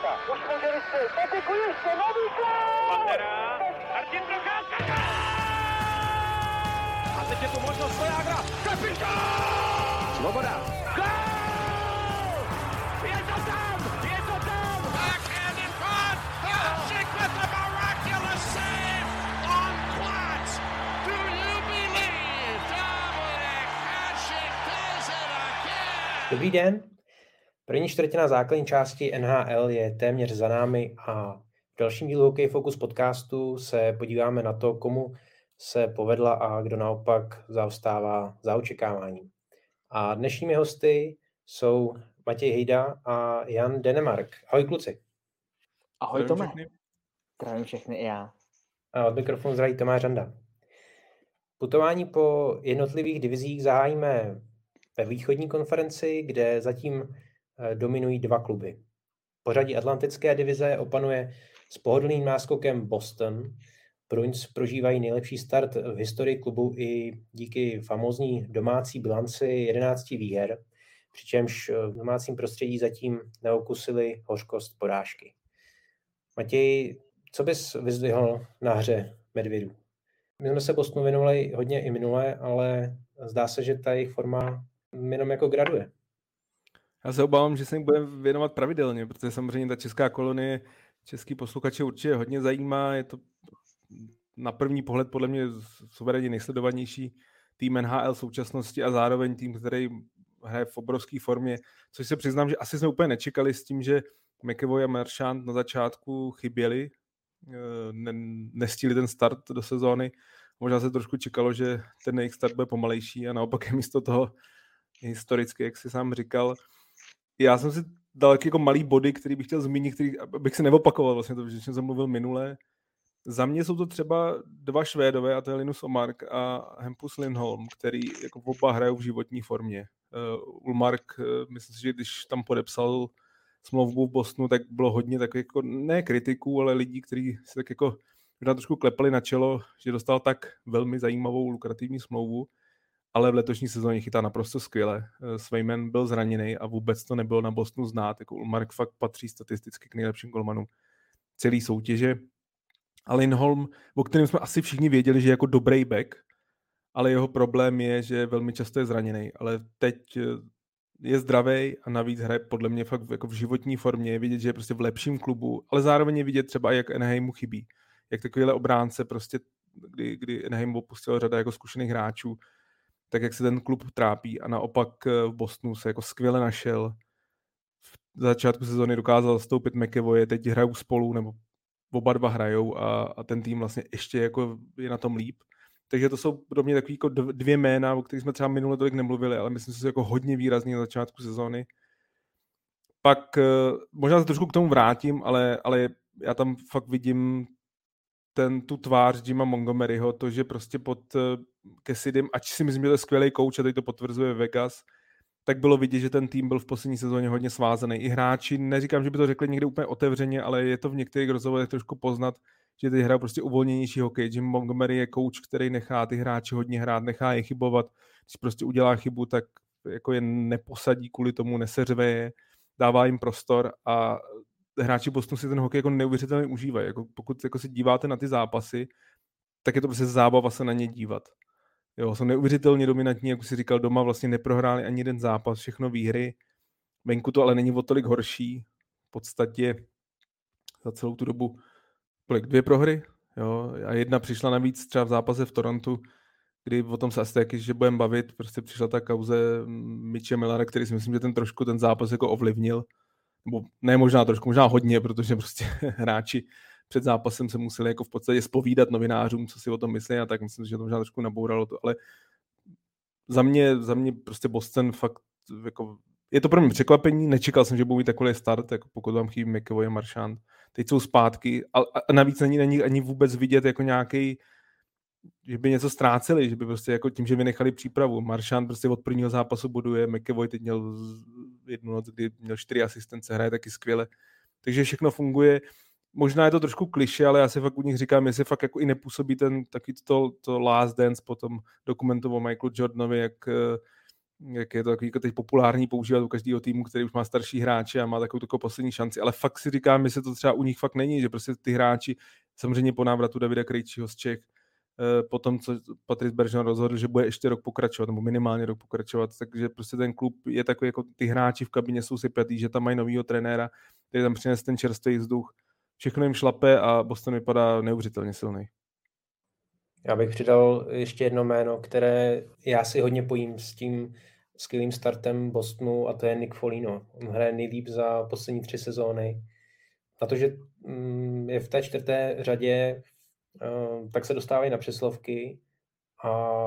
Procházka. Už může vystřelit. Patiku ještě nový gol! Pantera. Martin Procházka. A teď je tu možnost Svojágra. Kapitán! Svoboda. Gol! Je to tam! Je to tam! Backhand in front. Hasek with the miraculous save on Platz. Do you believe Dominic Hasek does it again? Dobrý den. První čtvrtina základní části NHL je téměř za námi a v dalším dílu Hockey Focus podcastu se podíváme na to, komu se povedla a kdo naopak zaostává za očekáváním. A dnešními hosty jsou Matěj Hejda a Jan Denemark. Ahoj kluci. Ahoj Tome. Zdravím všechny i já. A od mikrofonu zdraví Tomáš Randa. Putování po jednotlivých divizích zahájíme ve východní konferenci, kde zatím dominují dva kluby. Pořadí Atlantické divize opanuje s pohodlným náskokem Boston. Bruins prožívají nejlepší start v historii klubu i díky famózní domácí bilanci 11 výher, přičemž v domácím prostředí zatím neokusili hořkost porážky. Matěj, co bys vyzdvihl na hře Medvědů? My jsme se Bostonu věnovali hodně i minule, ale zdá se, že ta jejich forma jenom jako graduje. Já se obávám, že se jim budeme věnovat pravidelně, protože samozřejmě ta česká kolonie český posluchače určitě hodně zajímá. Je to na první pohled podle mě suverénně nejsledovanější tým NHL v současnosti a zároveň tým, který hraje v obrovské formě, což se přiznám, že asi jsme úplně nečekali s tím, že McAvoy a Marchand na začátku chyběli, eh, ne, nestihli ten start do sezóny. Možná se trošku čekalo, že ten jejich start bude pomalejší a naopak je místo toho historicky, jak si sám říkal. Já jsem si dal jako malý body, který bych chtěl zmínit, který, abych se neopakoval vlastně to, že jsem mluvil minule. Za mě jsou to třeba dva Švédové, a to je Linus Omark a Hampus Lindholm, který jako oba hrajou v životní formě. Uh, Ulmark, uh, myslím si, že když tam podepsal smlouvu v Bostonu, tak bylo hodně tak jako, ne kritiků, ale lidí, kteří si tak jako možná trošku klepali na čelo, že dostal tak velmi zajímavou lukrativní smlouvu, ale v letošní sezóně chytá naprosto skvěle. Eh, Svejmen byl zraněný a vůbec to nebylo na Bostonu znát. Jako Ulmark fakt patří statisticky k nejlepším golmanům celé soutěže. A Lindholm, o kterém jsme asi všichni věděli, že je jako dobrý back, ale jeho problém je, že velmi často je zraněný. Ale teď eh, je zdravý a navíc hraje podle mě fakt jako v životní formě. Je vidět, že je prostě v lepším klubu, ale zároveň je vidět třeba, jak Enheimu chybí. Jak takovýhle obránce prostě, kdy, kdy Enheim opustil řada jako zkušených hráčů, tak jak se ten klub trápí a naopak eh, v Bostonu se jako skvěle našel. V začátku sezóny dokázal stoupit McEvoye, teď hrajou spolu, nebo oba dva hrajou a, a ten tým vlastně ještě jako je na tom líp. Takže to jsou pro mě takové jako dvě jména, o kterých jsme třeba minule tolik nemluvili, ale myslím, že jsou jako hodně výrazný na začátku sezóny. Pak eh, možná se trošku k tomu vrátím, ale, ale já tam fakt vidím ten, tu tvář Jima Montgomeryho, to, že prostě pod Kessidym, ač si myslím, že to je skvělý kouč a teď to potvrzuje Vegas, tak bylo vidět, že ten tým byl v poslední sezóně hodně svázaný. I hráči, neříkám, že by to řekli někde úplně otevřeně, ale je to v některých rozhovorech trošku poznat, že ty hrají prostě uvolněnější hokej. Jim Montgomery je kouč, který nechá ty hráči hodně hrát, nechá je chybovat. Když prostě udělá chybu, tak jako je neposadí kvůli tomu, neseřve je, dává jim prostor a hráči Bostonu si ten hokej jako neuvěřitelně užívají. Jako pokud jako se díváte na ty zápasy, tak je to prostě zábava se na ně dívat. Jo, jsou neuvěřitelně dominantní, jak si říkal, doma vlastně neprohráli ani jeden zápas, všechno výhry. Venku to ale není o tolik horší. V podstatě za celou tu dobu kolik, dvě prohry, jo, a jedna přišla navíc třeba v zápase v Torontu, kdy o tom se asi taky, že budeme bavit, prostě přišla ta kauze Mitche Millara, který si myslím, že ten trošku ten zápas jako ovlivnil, nebo ne možná trošku, možná hodně, protože prostě hráči před zápasem se museli jako v podstatě spovídat novinářům, co si o tom myslí a tak myslím, že to možná trošku nabouralo to, ale za mě, za mě prostě Boston fakt jako je to pro mě překvapení, nečekal jsem, že budou mít takový start, jako pokud vám chybí McAvoy a Marchand. Teď jsou zpátky a, a navíc není, není ani vůbec vidět jako nějaký, že by něco ztráceli, že by prostě jako tím, že vynechali přípravu. Marchand prostě od prvního zápasu buduje, McAvoy teď měl jednu noc, kdy měl čtyři asistence, hraje taky skvěle. Takže všechno funguje. Možná je to trošku kliše, ale já si fakt u nich říkám, jestli fakt jako i nepůsobí ten taky to, to last dance potom dokumentoval Michael Jordanovi, jak jak je to takový jako teď populární používat u každého týmu, který už má starší hráče a má takovou, takovou poslední šanci, ale fakt si říkám, se to třeba u nich fakt není, že prostě ty hráči, samozřejmě po návratu Davida Krejčího z Čech, eh, potom, co Patrice Bergeron rozhodl, že bude ještě rok pokračovat, nebo minimálně rok pokračovat, takže prostě ten klub je takový, jako ty hráči v kabině jsou si pětý, že tam mají novýho trenéra, který tam přines ten čerstvý vzduch, všechno jim šlape a Boston vypadá neuvěřitelně silný. Já bych přidal ještě jedno jméno, které já si hodně pojím s tím skvělým startem Bostonu a to je Nick Folino. On hraje nejlíp za poslední tři sezóny. Na to, že mm, je v té čtvrté řadě, eh, tak se dostávají na přeslovky a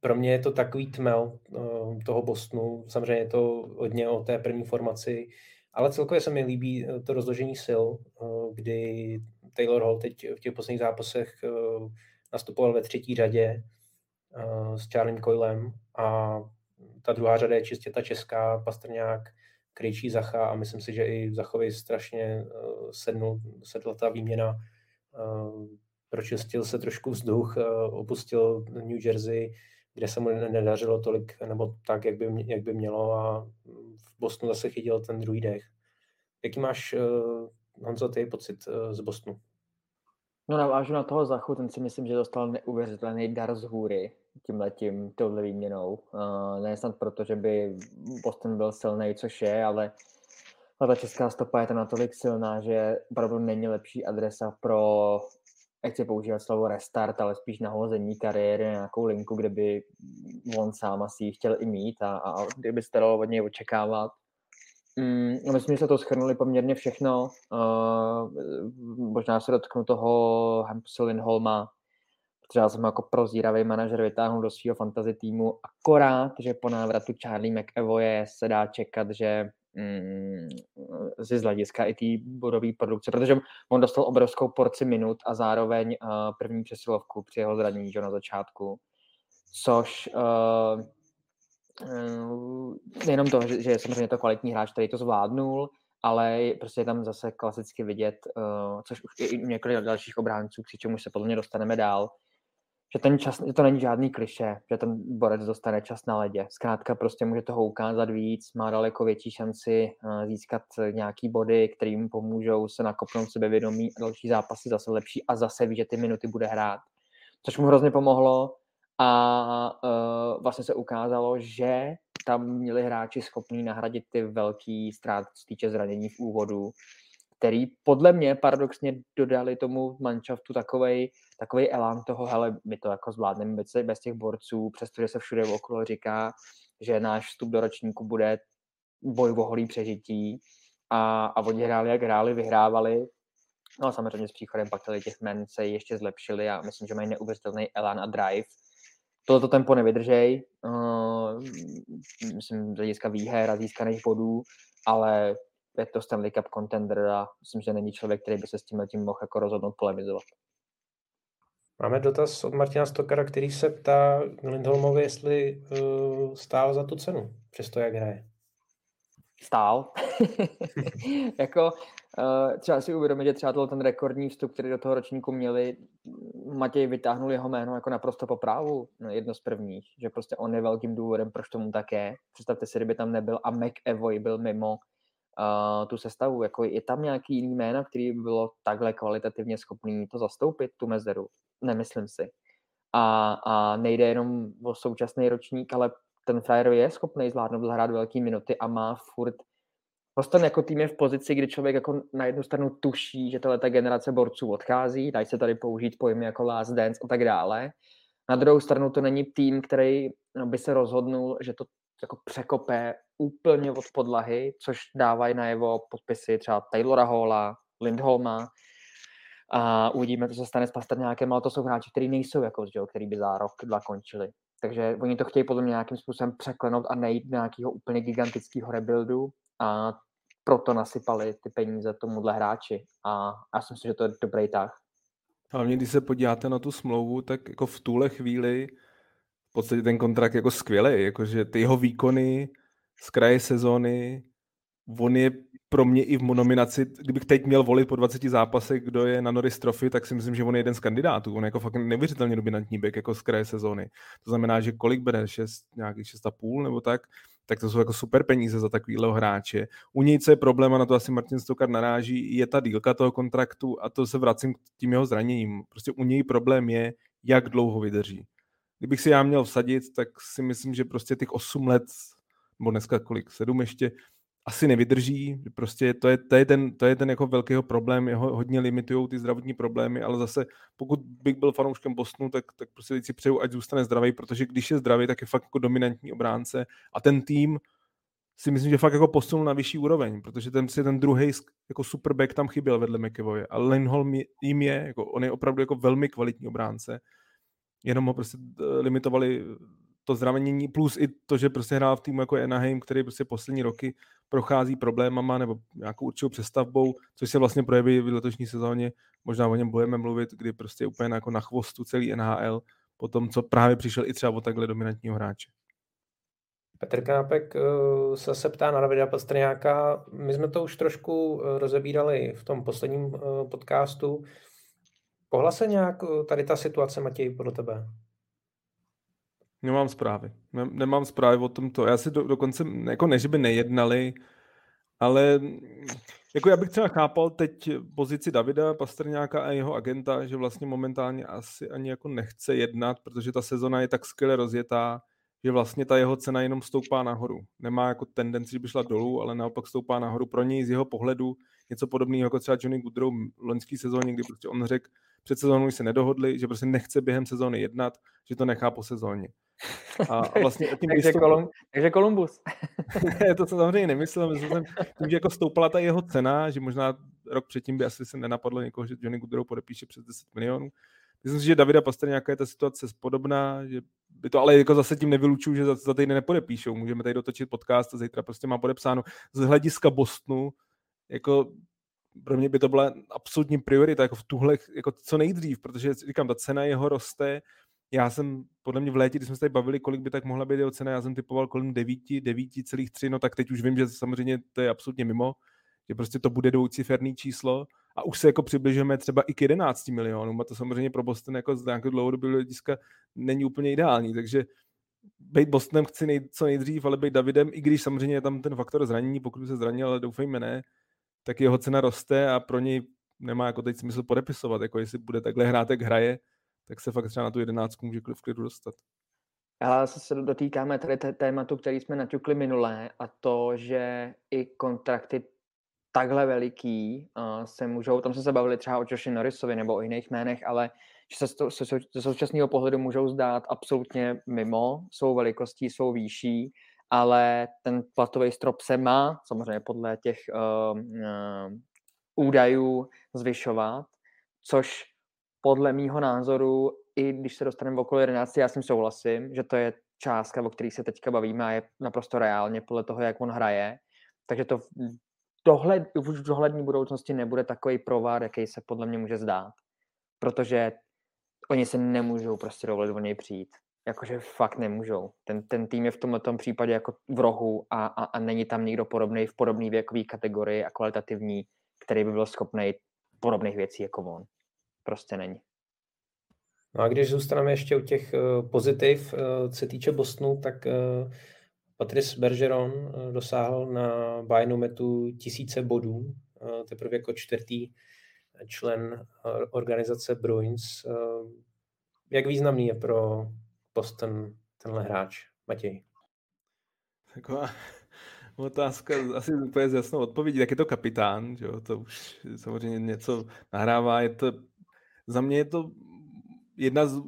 pro mě je to takový tmel eh, toho Bostonu. Samozřejmě je to hodně o té první formaci, ale celkově se mi líbí eh, to rozložení sil, kdy Taylor Hall teď v těch posledních zápasech nastupoval ve třetí řadě s Charliem Coylem a ta druhá řada je čistě ta česká, Pastrňák, Krejčí Zacha a myslím si, že i Zachovi strašně sednul, sedla ta výměna, pročistil se trošku vzduch, opustil New Jersey, kde se mu nedařilo tolik, nebo tak, jak by, jak by mělo a v Bostonu zase chytil ten druhý dech. Jaký máš, uh, Honzo, ty pocit uh, z Bostonu? No navážu na toho Zachu, ten si myslím, že dostal neuvěřitelný dar z hůry tímhletím, touhle výměnou. Uh, ne snad proto, že by Boston byl silný, což je, ale ta česká stopa je tam natolik silná, že opravdu není lepší adresa pro, chci používat slovo restart, ale spíš nahození kariéry na nějakou linku, kde by on sám asi ji chtěl i mít a, a kdyby se dalo od něj očekávat, Mm, no, myslím, že se to schrnuli poměrně všechno. Uh, možná se dotknu toho Hampsu Lindholma, protože já jsem jako prozíravý manažer vytáhnul do svého fantasy týmu, akorát, že po návratu Charlie McEvoye se dá čekat, že mm, z hlediska i té budové produkce, protože on dostal obrovskou porci minut a zároveň uh, první přesilovku při jeho zranění na začátku, což uh, Eh, nejenom to, že, že je samozřejmě to kvalitní hráč, který to zvládnul, ale prostě je tam zase klasicky vidět, uh, což už i u několik dalších obránců, při čemu se podle mě dostaneme dál, že ten čas, že to není žádný kliše, že ten borec dostane čas na ledě. Zkrátka prostě může toho ukázat víc, má daleko větší šanci uh, získat nějaký body, kterým pomůžou se nakopnout sebevědomí a další zápasy zase lepší a zase ví, že ty minuty bude hrát. Což mu hrozně pomohlo a uh, vlastně se ukázalo, že tam měli hráči schopní nahradit ty velký ztrát, z týče zranění v úvodu, který podle mě paradoxně dodali tomu manšaftu takovej, takovej elán toho, hele, my to jako zvládneme bez, bez těch borců, přestože se všude okolo říká, že náš vstup do ročníku bude boj o holý přežití. A, a oni hráli, jak hráli, vyhrávali, No a samozřejmě s příchodem pak těch men se ještě zlepšili a myslím, že mají neuvěřitelný elán a drive. Tohleto tempo nevydržej, uh, myslím, z hlediska výher a získaných bodů, ale je to Stanley Cup contender a myslím, že není člověk, který by se s tím tím mohl jako rozhodnout polemizovat. Máme dotaz od Martina Stokara, který se ptá Lindholmovi, jestli uh, stál za tu cenu, přesto jak hraje. Stál. jako uh, třeba si uvědomit, že třeba ten rekordní vstup, který do toho ročníku měli, Matěj vytáhnul jeho jméno jako naprosto po právu, no, jedno z prvních, že prostě on je velkým důvodem, proč tomu tak je. Představte si, kdyby tam nebyl a McEvoy byl mimo uh, tu sestavu, jako je tam nějaký jiný jméno, který by bylo takhle kvalitativně schopný to zastoupit, tu mezeru? Nemyslím si. A, a nejde jenom o současný ročník, ale ten frajer je schopný zvládnout zahrát velké minuty a má furt Boston jako tým je v pozici, kdy člověk jako na jednu stranu tuší, že tato generace borců odchází, dají se tady použít pojmy jako last dance a tak dále. Na druhou stranu to není tým, který no, by se rozhodnul, že to jako překope úplně od podlahy, což dávají na jeho podpisy třeba Taylora Halla, Lindholma, a uvidíme, co se stane s Pasterňákem, ale to jsou hráči, kteří nejsou jako Joe, který by za rok, dva končili. Takže oni to chtějí podle mě nějakým způsobem překlenout a nejít do nějakého úplně gigantického rebuildu a proto nasypali ty peníze tomuhle hráči a já si myslím, že to je dobrý tah. Hlavně, když se podíváte na tu smlouvu, tak jako v tuhle chvíli v podstatě ten kontrakt jako skvělý, jakože ty jeho výkony z kraje sezóny, on je pro mě i v nominaci, kdybych teď měl volit po 20 zápasech, kdo je na Norris Trophy, tak si myslím, že on je jeden z kandidátů. On je jako fakt neuvěřitelně dominantní back jako z kraje sezóny. To znamená, že kolik bere? 6, nějakých 6,5 nebo tak? tak to jsou jako super peníze za takovýhle hráče. U něj, co je problém, a na to asi Martin Stokar naráží, je ta dílka toho kontraktu a to se vracím k tím jeho zraněním. Prostě u něj problém je, jak dlouho vydrží. Kdybych si já měl vsadit, tak si myslím, že prostě těch 8 let, nebo dneska kolik, 7 ještě, asi nevydrží, prostě to je, to je ten, to je ten jako velkýho problém, jeho hodně limitují ty zdravotní problémy, ale zase pokud bych byl fanouškem Bostonu, tak, tak prostě si přeju, ať zůstane zdravý, protože když je zdravý, tak je fakt jako dominantní obránce a ten tým si myslím, že fakt jako posunul na vyšší úroveň, protože ten, ten druhý jako superback tam chyběl vedle McEvoye a Lindholm jim je, jako on je opravdu jako velmi kvalitní obránce, jenom ho prostě eh, limitovali to zranění, plus i to, že prostě hrál v týmu jako Anaheim, který prostě poslední roky prochází problémama nebo nějakou určitou přestavbou, což se vlastně projeví v letošní sezóně. Možná o něm budeme mluvit, kdy prostě úplně jako na chvostu celý NHL, po tom, co právě přišel i třeba o takhle dominantního hráče. Petr Knápek eh, se se ptá na Davida Pastrňáka. My jsme to už trošku eh, rozebírali v tom posledním eh, podcastu. Pohla se nějak tady ta situace, Matěj, podle tebe? Nemám zprávy. Ne, nemám zprávy o tomto. Já si do, dokonce, jako ne, že by nejednali, ale jako já bych třeba chápal teď pozici Davida Pastrňáka a jeho agenta, že vlastně momentálně asi ani jako nechce jednat, protože ta sezona je tak skvěle rozjetá, že vlastně ta jeho cena jenom stoupá nahoru. Nemá jako tendenci, že by šla dolů, ale naopak stoupá nahoru. Pro něj z jeho pohledu něco podobného jako třeba Johnny Goodrow v loňské sezóně, kdy prostě on řekl, před sezónou se nedohodli, že prostě nechce během sezóny jednat, že to nechá po sezóně. A vlastně tím takže. Kolum, takže Kolumbus. to se samozřejmě nemyslel, myslím, jsem, tím, že jako stoupala ta jeho cena, že možná rok předtím by asi se nenapadlo někoho, že Johnny Goodrow podepíše přes 10 milionů. Myslím si, že Davida nějaká je ta situace podobná, že by to ale jako zase tím nevylučuju, že za, za týden nepodepíšou. Můžeme tady dotočit podcast a zítra prostě má podepsáno. Z hlediska Bostonu, jako pro mě by to byla absolutní priorita, jako v tuhle, jako co nejdřív, protože říkám, ta cena jeho roste, já jsem, podle mě v létě, když jsme se tady bavili, kolik by tak mohla být jeho cena, já jsem typoval kolem 9, 9,3, no tak teď už vím, že samozřejmě to je absolutně mimo, že prostě to bude dvouciferný číslo. A už se jako přibližujeme třeba i k 11 milionům a to samozřejmě pro Boston jako z nějakého dlouhodobého hlediska není úplně ideální, takže být Bostonem chci nej, co nejdřív, ale být Davidem, i když samozřejmě je tam ten faktor zranění, pokud se zranil, ale doufejme ne, tak jeho cena roste a pro něj nemá jako teď smysl podepisovat, jako jestli bude takhle hrát, jak hraje, tak se fakt třeba na tu jedenáctku může v klidu dostat. Ale se dotýkáme tady tématu, který jsme naťukli minulé a to, že i kontrakty takhle veliký uh, se můžou, tam jsme se bavili třeba o Joshi Norrisovi nebo o jiných jménech, ale že se ze současného pohledu můžou zdát absolutně mimo svou velikostí, svou výší, ale ten platový strop se má samozřejmě podle těch uh, uh, údajů zvyšovat, což podle mýho názoru, i když se dostaneme okolo 11, já s tím souhlasím, že to je částka, o které se teďka bavíme a je naprosto reálně podle toho, jak on hraje. Takže to v, dohled, v dohlední budoucnosti nebude takový provár, jaký se podle mě může zdát. Protože oni se nemůžou prostě dovolit o něj přijít. Jakože fakt nemůžou. Ten, ten tým je v tomto případě jako v rohu a, a, a není tam nikdo podobný v podobné věkové kategorii a kvalitativní, který by byl schopný podobných věcí jako on prostě není. No a když zůstaneme ještě u těch uh, pozitiv, uh, co se týče Bostonu, tak uh, Patrice Bergeron dosáhl na Bayernu tisíce bodů, teprve jako čtvrtý člen organizace Bruins. Jak významný je pro Boston tenhle hráč, Matěj? Taková otázka asi úplně s jasnou odpovědí. Tak je to kapitán, že jo? to už samozřejmě něco nahrává, je to za mě je to jedna z,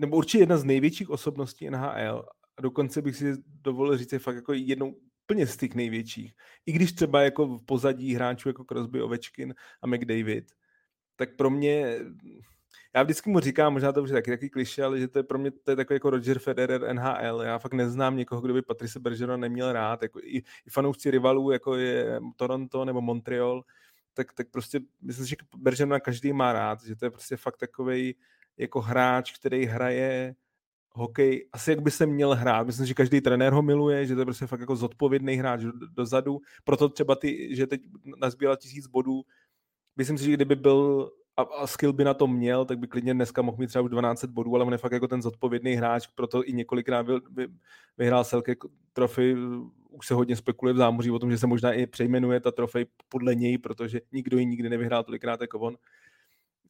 nebo určitě jedna z největších osobností NHL a dokonce bych si dovolil říct, je fakt jako jednou úplně z těch největších. I když třeba jako v pozadí hráčů jako Crosby, Ovečkin a McDavid, tak pro mě, já vždycky mu říkám, možná to už je taky taky kliše, ale že to je pro mě to je takový jako Roger Federer NHL. Já fakt neznám někoho, kdo by Patrice Bergeron neměl rád. Jako i, i fanoušci rivalů, jako je Toronto nebo Montreal, tak, tak prostě myslím, že Bergena každý má rád, že to je prostě fakt takový jako hráč, který hraje hokej asi jak by se měl hrát. Myslím, že každý trenér ho miluje, že to je prostě fakt jako zodpovědný hráč dozadu. Proto třeba ty, že teď nazbíral tisíc bodů, myslím si, že kdyby byl a, a skill by na to měl, tak by klidně dneska mohl mít třeba už 12 bodů, ale on je fakt jako ten zodpovědný hráč, proto i několikrát vy, vy, vyhrál Selke trofy, už se hodně spekuluje v zámoří o tom, že se možná i přejmenuje ta trofej podle něj, protože nikdo ji nikdy nevyhrál tolikrát jako on.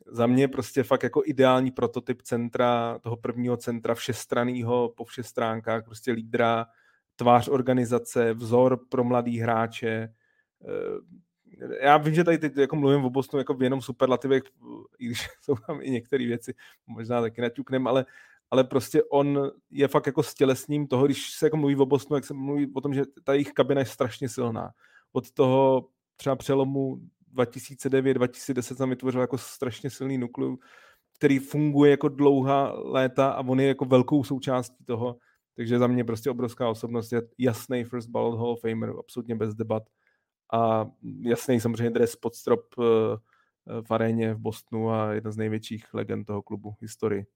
Za mě prostě fakt jako ideální prototyp centra, toho prvního centra všestranného po všech stránkách, prostě lídra, tvář organizace, vzor pro mladý hráče, eh, já vím, že tady teď jako mluvím o Bostonu jako v jenom superlativech, i když jsou tam i některé věci, možná taky naťuknem, ale, ale prostě on je fakt jako stělesním toho, když se jako mluví o Bostonu, jak se mluví o tom, že ta jejich kabina je strašně silná. Od toho třeba přelomu 2009-2010 tam vytvořil jako strašně silný nukleus, který funguje jako dlouhá léta a on je jako velkou součástí toho. Takže za mě prostě obrovská osobnost, je jasný first ballot Hall of Famer, absolutně bez debat a jasný samozřejmě dres pod strop eh, v aréně v Bostonu a jedna z největších legend toho klubu historii.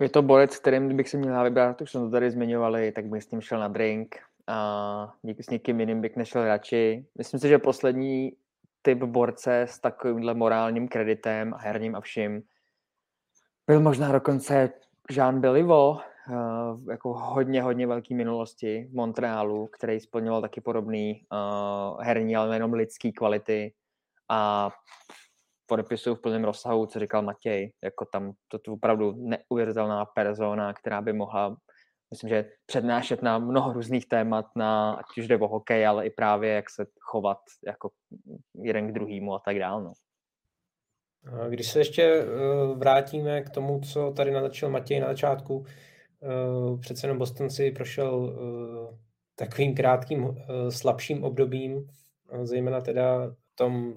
Je to borec, kterým bych si měl vybrat, už jsme to tady zmiňovali, tak bych s ním šel na drink a díky s někým jiným bych nešel radši. Myslím si, že poslední typ borce s takovýmhle morálním kreditem a herním a vším byl možná dokonce Jean Beliveau, jako hodně, hodně velký minulosti v Montrealu, který splňoval taky podobný uh, herní, ale jenom lidský kvality a podepisuju v plném rozsahu, co říkal Matěj, jako tam to, to opravdu neuvěřitelná persona, která by mohla myslím, že přednášet na mnoho různých témat, na, ať už jde o hokej, ale i právě jak se chovat jako jeden k druhému a tak dále. No. Když se ještě vrátíme k tomu, co tady naznačil Matěj na začátku, přece jenom Boston si prošel uh, takovým krátkým uh, slabším obdobím, zejména teda v tom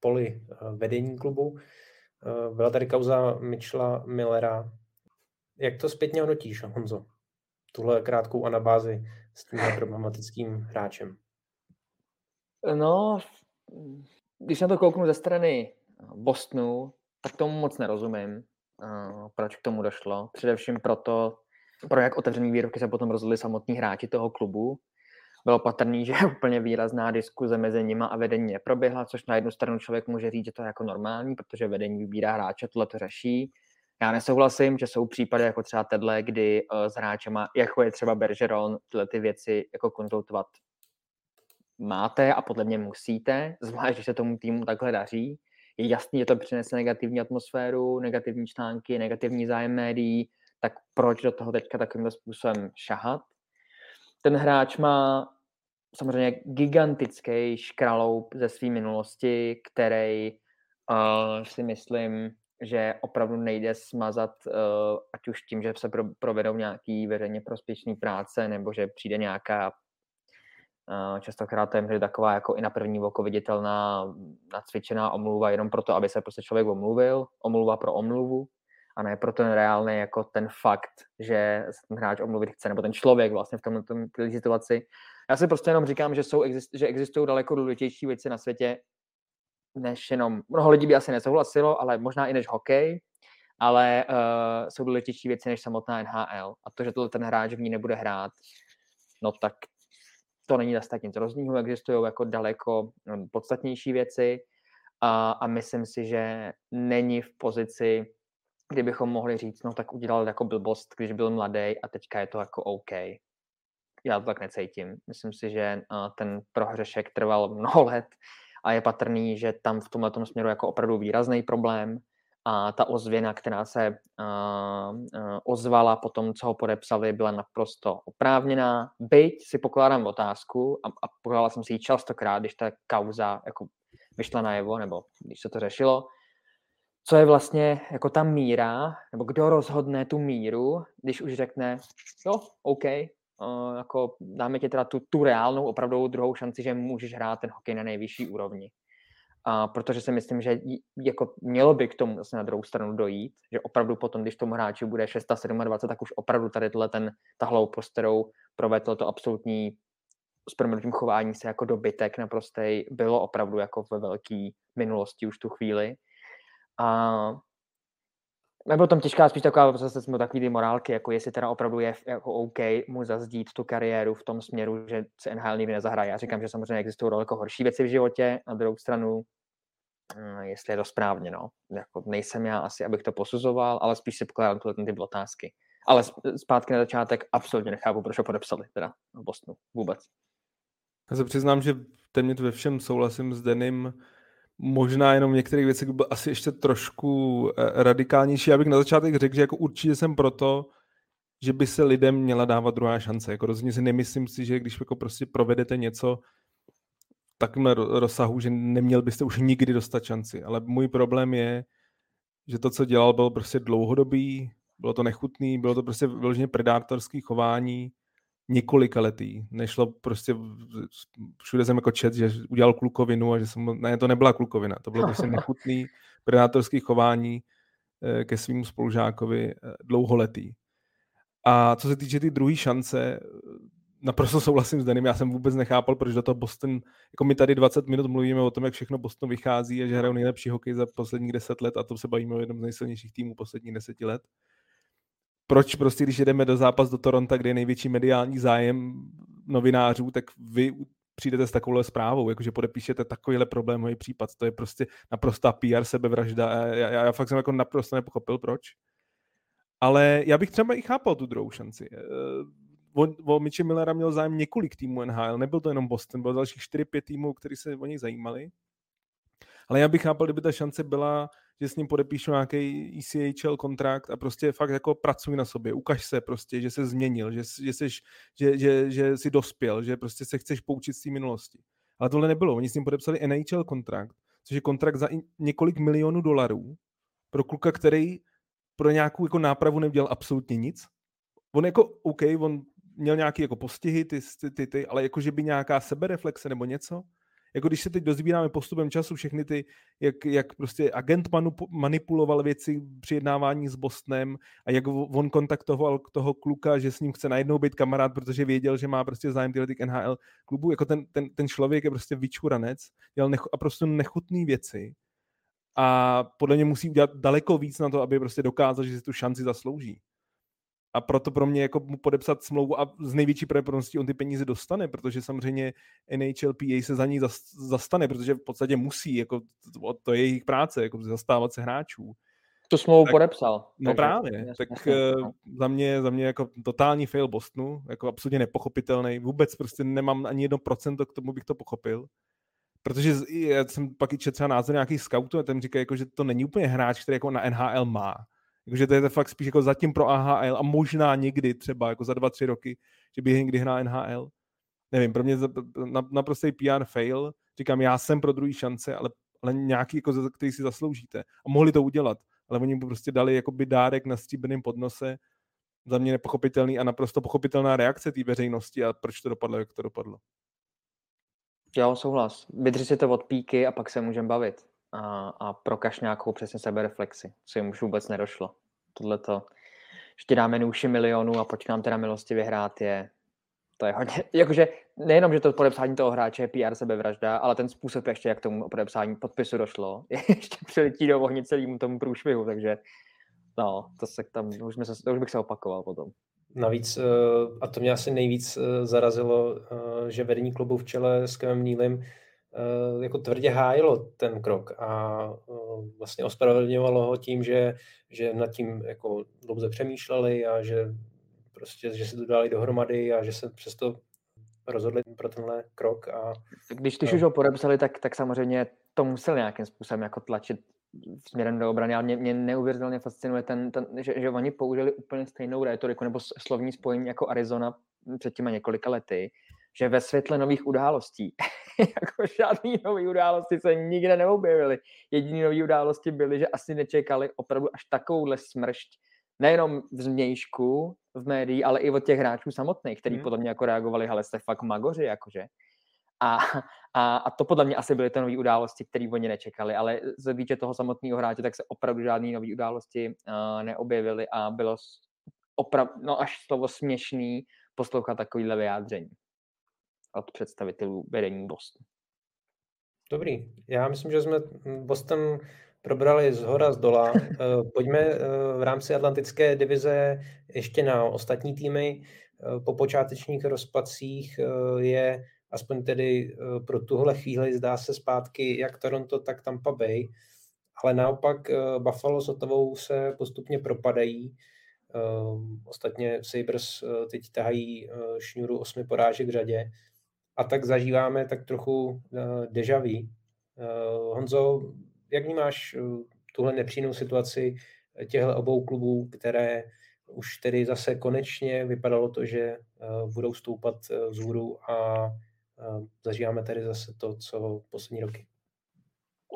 poli vedení klubu. Byla tady kauza Mitchella Millera. Jak to zpětně hodnotíš, Honzo? Tuhle krátkou anabázi s tím problematickým hráčem. No, když na to kouknu ze strany Bostonu, tak tomu moc nerozumím, proč k tomu došlo. Především proto, pro jak otevřený výroky se potom rozhodli samotní hráči toho klubu. Bylo patrný, že úplně výrazná diskuze mezi nima a vedení neproběhla, což na jednu stranu člověk může říct, že to je jako normální, protože vedení vybírá hráče, tohle to řeší. Já nesouhlasím, že jsou případy jako třeba tenhle, kdy uh, s hráčema, jako je třeba Bergeron, tyhle ty věci jako konzultovat máte a podle mě musíte, zvlášť, když se tomu týmu takhle daří. Je jasný, že to přinese negativní atmosféru, negativní články, negativní zájem médií, tak proč do toho teďka takovým způsobem šahat? Ten hráč má samozřejmě gigantický škraloup ze své minulosti, který uh, si myslím, že opravdu nejde smazat, uh, ať už tím, že se pro, provedou nějaký veřejně prospěšný práce, nebo že přijde nějaká uh, častokrát to je taková jako i na první oko viditelná nacvičená omluva jenom proto, aby se prostě člověk omluvil, omluva pro omluvu, a ne pro ten reálný jako ten fakt, že se ten hráč omluvit chce, nebo ten člověk vlastně v tomto situaci. Já si prostě jenom říkám, že, jsou, že existují daleko důležitější věci na světě, než jenom, mnoho lidí by asi nesouhlasilo, ale možná i než hokej, ale uh, jsou důležitější věci než samotná NHL. A to, že to ten hráč v ní nebude hrát, no tak to není zase tak nic rozdílného, existují jako daleko no, podstatnější věci a, a myslím si, že není v pozici kdybychom mohli říct, no tak udělal jako blbost, když byl mladý a teďka je to jako OK. Já to tak necítím. Myslím si, že ten prohřešek trval mnoho let a je patrný, že tam v tomhle směru jako opravdu výrazný problém a ta ozvěna, která se uh, uh, ozvala po tom, co ho podepsali, byla naprosto oprávněná. Byť si pokládám otázku a, a pokládal jsem si ji častokrát, když ta kauza jako vyšla najevo, nebo když se to řešilo, co je vlastně jako ta míra, nebo kdo rozhodne tu míru, když už řekne, jo, OK, uh, jako dáme ti teda tu, tu reálnou, opravdu druhou šanci, že můžeš hrát ten hokej na nejvyšší úrovni. A protože si myslím, že jako mělo by k tomu zase na druhou stranu dojít, že opravdu potom, když tomu hráči bude 6 27, tak už opravdu tady ten, ta hloupost, kterou provedl to absolutní s proměnutím chování se jako dobytek naprostej, bylo opravdu jako ve velké minulosti už tu chvíli. A Nebo tam těžká spíš taková, zase jsme takový ty morálky, jako jestli teda opravdu je jako OK mu zazdít tu kariéru v tom směru, že se NHL nikdy nezahraje. Já říkám, že samozřejmě existují daleko horší věci v životě, na druhou stranu, hm, jestli je to správně, no. Jako nejsem já asi, abych to posuzoval, ale spíš si pokládám tyhle ty otázky. Ale zpátky na začátek absolutně nechápu, proč ho podepsali teda v Bostonu. Vůbec. Já se přiznám, že téměř ve všem souhlasím s Denim. Možná jenom některých věcech byl asi ještě trošku eh, radikálnější. Já bych na začátek řekl, že jako určitě jsem proto, že by se lidem měla dávat druhá šance. Jako rozhodně si nemyslím si, že když jako prostě provedete něco takovém rozsahu, že neměl byste už nikdy dostat šanci. Ale můj problém je, že to, co dělal, bylo prostě dlouhodobý, bylo to nechutný, bylo to prostě vyloženě predátorský chování, několika letý. Nešlo prostě, všude jsem jako čet, že udělal klukovinu a že jsem, ne, to nebyla klukovina, to bylo prostě nechutný predátorský chování eh, ke svým spolužákovi eh, dlouholetý. A co se týče ty druhé šance, naprosto souhlasím s Danem, já jsem vůbec nechápal, proč do toho Boston, jako my tady 20 minut mluvíme o tom, jak všechno Boston vychází a že hrajou nejlepší hokej za posledních 10 let a to se bavíme o jednom z nejsilnějších týmů posledních 10 let proč prostě, když jedeme do zápas do Toronto, kde je největší mediální zájem novinářů, tak vy přijdete s takovou zprávou, jakože podepíšete takovýhle problémový případ. To je prostě naprostá PR sebevražda. Já, já, já fakt jsem jako naprosto nepochopil, proč. Ale já bych třeba i chápal tu druhou šanci. Eh, o, o Mitche Millera měl zájem několik týmů NHL, nebyl to jenom Boston, bylo dalších 4-5 týmů, kteří se o něj zajímali. Ale já bych chápal, kdyby ta šance byla že s ním podepíšu nějaký ECHL kontrakt a prostě fakt jako pracuj na sobě, ukaž se prostě, že se změnil, že, že, seš, že, že, že jsi dospěl, že prostě se chceš poučit z té minulosti. Ale tohle nebylo. Oni s ním podepsali NHL kontrakt, což je kontrakt za několik milionů dolarů pro kluka, který pro nějakou jako nápravu neudělal absolutně nic. On jako, OK, on měl nějaké jako postihy, ty, ty, ty, ty, ale jako, že by nějaká sebereflexe nebo něco, jako když se teď dozbíráme postupem času všechny ty, jak, jak prostě agent manipuloval věci při jednávání s Bostonem a jak on kontaktoval toho kluka, že s ním chce najednou být kamarád, protože věděl, že má prostě zájem tyhle NHL klubu, jako ten, ten, ten člověk je prostě vyčuranec, dělal nech, a prostě nechutné věci. A podle mě musí udělat daleko víc na to, aby prostě dokázal, že si tu šanci zaslouží a proto pro mě jako mu podepsat smlouvu a z největší pravděpodobností on ty peníze dostane, protože samozřejmě NHLPA se za ní zastane, protože v podstatě musí, jako to, to je jejich práce, jako zastávat se hráčů. Tu smlouvu tak, podepsal. No takže, právě, jasně, tak jasně, uh, za mě, za mě jako totální fail Bostonu, jako absolutně nepochopitelný, vůbec prostě nemám ani jedno procento k tomu, bych to pochopil. Protože já jsem pak i četl třeba názor nějakých scoutů a ten říká, jako, že to není úplně hráč, který jako na NHL má. Jakože to je to fakt spíš jako zatím pro AHL a možná někdy třeba jako za dva, tři roky, že by někdy hrál NHL. Nevím, pro mě naprostý PR fail. Říkám, já jsem pro druhý šance, ale, ale nějaký, jako, který si zasloužíte. A mohli to udělat, ale oni mu prostě dali jakoby dárek na stříbrném podnose. Za mě nepochopitelný a naprosto pochopitelná reakce té veřejnosti a proč to dopadlo, jak to dopadlo. Jo, souhlas. Vydři si to od píky a pak se můžeme bavit a, a prokaž nějakou přesně sebereflexi, co jim už vůbec nedošlo. Tohle to, že ti dáme nůši milionů a počkám teda milosti vyhrát je, to je hodně, jakože nejenom, že to podepsání toho hráče je PR sebevražda, ale ten způsob ještě, jak tomu podepsání podpisu došlo, je ještě přiletí do ohně celému tomu průšvihu, takže no, to se tam, už, se, to už bych se opakoval potom. Navíc, eh, a to mě asi nejvíc eh, zarazilo, eh, že vedení klubu v čele s Kevem Nílim jako tvrdě hájilo ten krok a eh, vlastně ospravedlňovalo ho tím, že, že nad tím jako dlouze přemýšleli a že prostě, že se to dali dohromady a že se přesto rozhodli pro tenhle krok. A, když, když a... už ho podepsali, tak, tak samozřejmě to musel nějakým způsobem jako tlačit směrem do obrany, ale mě, mě neuvěřitelně fascinuje ten, ten že, že oni použili úplně stejnou rétoriku nebo slovní spojení jako Arizona před těma několika lety, že ve světle nových událostí, jako žádný nový události se nikde neobjevily. Jediné nové události byly, že asi nečekali opravdu až takovouhle smršť, nejenom v změjšku, v médií, ale i od těch hráčů samotných, kteří hmm. podle mě jako reagovali, ale jste fakt magoři, jakože. A, a, a to podle mě asi byly ty nové události, které oni nečekali, ale z týče toho samotného hráče, tak se opravdu žádné nové události uh, neobjevily a bylo opravdu, no až slovo směšný poslouchat takovýhle vyjádření od představitelů vedení Boston. Dobrý. Já myslím, že jsme Boston probrali z hora, z dola. Eh, pojďme eh, v rámci Atlantické divize ještě na ostatní týmy. Eh, po počátečních rozpacích je aspoň tedy pro tuhle chvíli zdá se zpátky jak Toronto, tak Tampa Bay, ale naopak Buffalo s Ottavou se postupně propadají. Ostatně Sabres teď tahají šňůru osmi porážek v řadě a tak zažíváme tak trochu deja vu. Honzo, jak vnímáš eh, tuhle nepříjemnou situaci eh, těchto obou klubů, které už tedy zase konečně vypadalo to, že eh, budou stoupat vzhůru a zažíváme tady zase to, co poslední roky.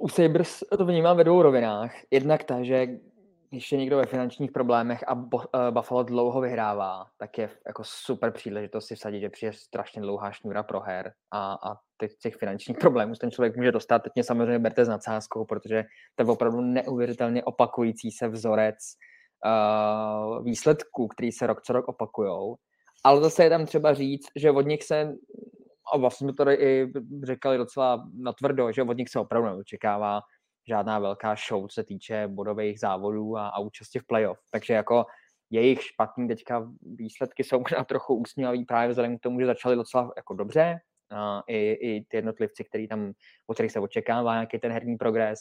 U Sabres to vnímám ve dvou rovinách. Jednak ta, že když je někdo ve finančních problémech a eh, Buffalo dlouho vyhrává, tak je jako super příležitost si vsadit, že přijde strašně dlouhá šňůra pro her a, a těch, těch finančních problémů ten člověk může dostat. Teď mě samozřejmě berte s nadsázkou, protože to je opravdu neuvěřitelně opakující se vzorec uh, výsledků, který se rok co rok opakujou. Ale zase je tam třeba říct, že od nich se a vlastně jsme to i řekli docela natvrdo, že od nich se opravdu neočekává žádná velká show, co se týče bodových závodů a, a účasti v playoff. Takže jako jejich špatný teďka výsledky jsou možná trochu úsměvý právě vzhledem k tomu, že začali docela jako dobře. A i, I ty jednotlivci, který tam, o kterých se očekává nějaký ten herní progres,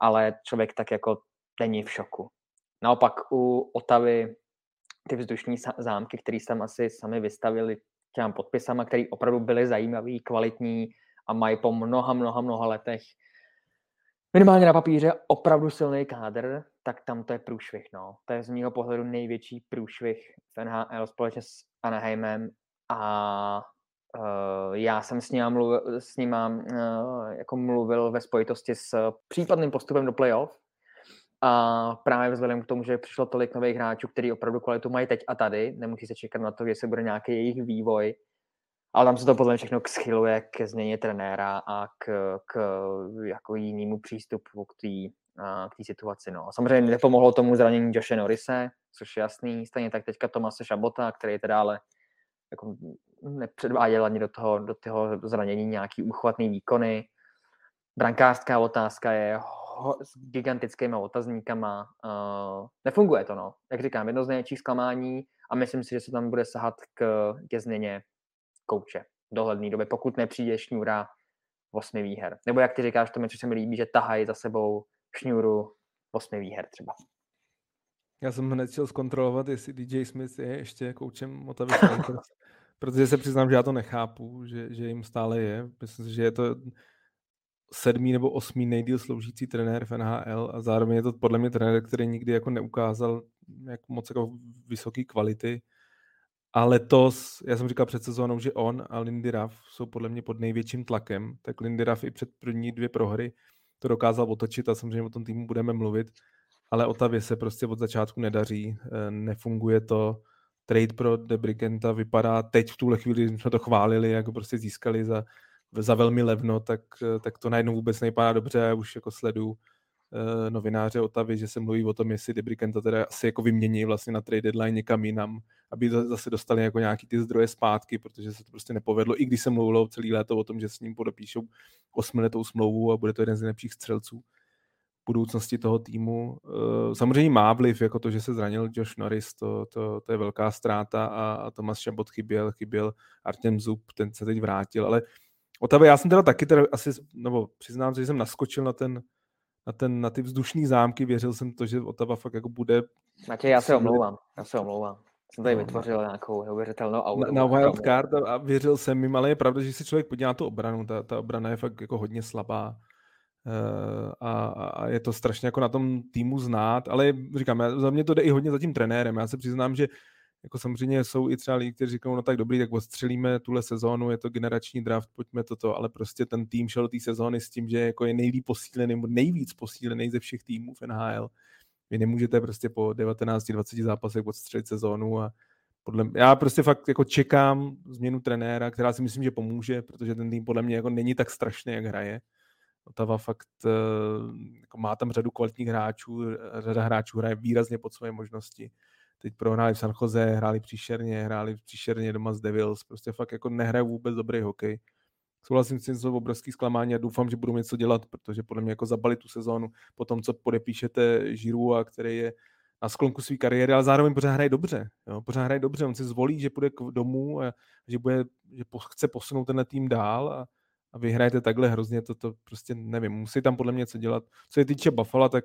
ale člověk tak jako není v šoku. Naopak u Otavy ty vzdušní zámky, které tam asi sami vystavili těm podpisama, které opravdu byly zajímavý, kvalitní a mají po mnoha, mnoha, mnoha letech minimálně na papíře opravdu silný kádr, tak tam to je průšvih. No. To je z mého pohledu největší průšvih v NHL společně s Anaheimem a uh, já jsem s ním mluvil, s ním uh, jako mluvil ve spojitosti s případným postupem do playoff a právě vzhledem k tomu, že přišlo tolik nových hráčů, kteří opravdu kvalitu mají teď a tady, nemusí se čekat na to, že se bude nějaký jejich vývoj, ale tam se to podle mě všechno schyluje ke změně trenéra a k, k jako jinému přístupu k té k té situaci. No. Samozřejmě nepomohlo tomu zranění Joše Norise, což je jasný. Stejně tak teďka Tomase Šabota, který teda ale jako nepředváděl ani do toho, do toho zranění nějaký uchvatný výkony. Brankářská otázka je ho, s gigantickými otazníkama. Uh, nefunguje to, no. Jak říkám, jedno z největších zklamání a myslím si, že se tam bude sahat k, ke změně kouče v dohledné době, pokud nepřijde šňůra osmi výher. Nebo jak ty říkáš, to mi, co se mi líbí, že tahají za sebou šňůru osmi výher třeba. Já jsem hned chtěl zkontrolovat, jestli DJ Smith je ještě koučem Otavy protože se přiznám, že já to nechápu, že, že jim stále je. Myslím si, že je to sedmý nebo osmý nejdíl sloužící trenér v NHL a zároveň je to podle mě trenér, který nikdy jako neukázal jak moc jako vysoký kvality. A letos, já jsem říkal před sezónou, že on a Lindy Ruff jsou podle mě pod největším tlakem, tak Lindy Ruff i před první dvě prohry to dokázal otočit a samozřejmě o tom týmu budeme mluvit, ale Otavě se prostě od začátku nedaří, eh, nefunguje to, trade pro Debrikenta vypadá teď v tuhle chvíli, když jsme to chválili, jako prostě získali za, za velmi levno, tak, eh, tak to najednou vůbec nejpadá dobře, já už jako sledu novináře Otavy, že se mluví o tom, jestli to teda asi jako vymění vlastně na trade deadline někam jinam, aby zase dostali jako nějaký ty zdroje zpátky, protože se to prostě nepovedlo, i když se mluvilo celý léto o tom, že s ním podepíšou osmiletou smlouvu a bude to jeden z nejlepších střelců budoucnosti toho týmu. Uh, samozřejmě má vliv, jako to, že se zranil Josh Norris, to, to, to je velká ztráta a, a Tomas Šabot chyběl, chyběl Artem Zub, ten se teď vrátil, ale Otavě, já jsem teda taky teda asi, nebo přiznám že jsem naskočil na ten na, ten, na ty vzdušní zámky, věřil jsem to, že Otava fakt jako bude... Matěj, já se omlouvám, já se omlouvám. Jsem tady no, vytvořil nějakou neuvěřitelnou auru. Na, na wild card a věřil jsem jim, ale je pravda, že si člověk podívá na tu obranu, ta, ta obrana je fakt jako hodně slabá. Uh, a, a, je to strašně jako na tom týmu znát, ale říkám, za mě to jde i hodně za tím trenérem. Já se přiznám, že jako samozřejmě jsou i třeba lidi, kteří říkají, no tak dobrý, tak odstřelíme tuhle sezónu, je to generační draft, pojďme toto, ale prostě ten tým šel do té sezóny s tím, že jako je nejlíp posílený, nejvíc posílený ze všech týmů v NHL. Vy nemůžete prostě po 19-20 zápasech odstřelit sezónu a podle, já prostě fakt jako čekám změnu trenéra, která si myslím, že pomůže, protože ten tým podle mě jako není tak strašný, jak hraje. Otava fakt eh, jako má tam řadu kvalitních hráčů, řada hráčů hraje výrazně pod svoje možnosti teď prohráli v San Jose, hráli příšerně, hráli příšerně doma s Devils, prostě fakt jako nehrají vůbec dobrý hokej. souhlasím s tím, jsou obrovský zklamání a doufám, že budou něco dělat, protože podle mě jako zabalit tu sezónu po tom, co podepíšete Žiru a který je na sklonku své kariéry, ale zároveň pořád hraje dobře. Jo? Pořád hraje dobře, on si zvolí, že půjde domů a že, bude, že po, chce posunout tenhle tým dál a, a vyhrajete takhle hrozně, to, to prostě nevím, musí tam podle mě něco dělat. Co se týče Buffalo, tak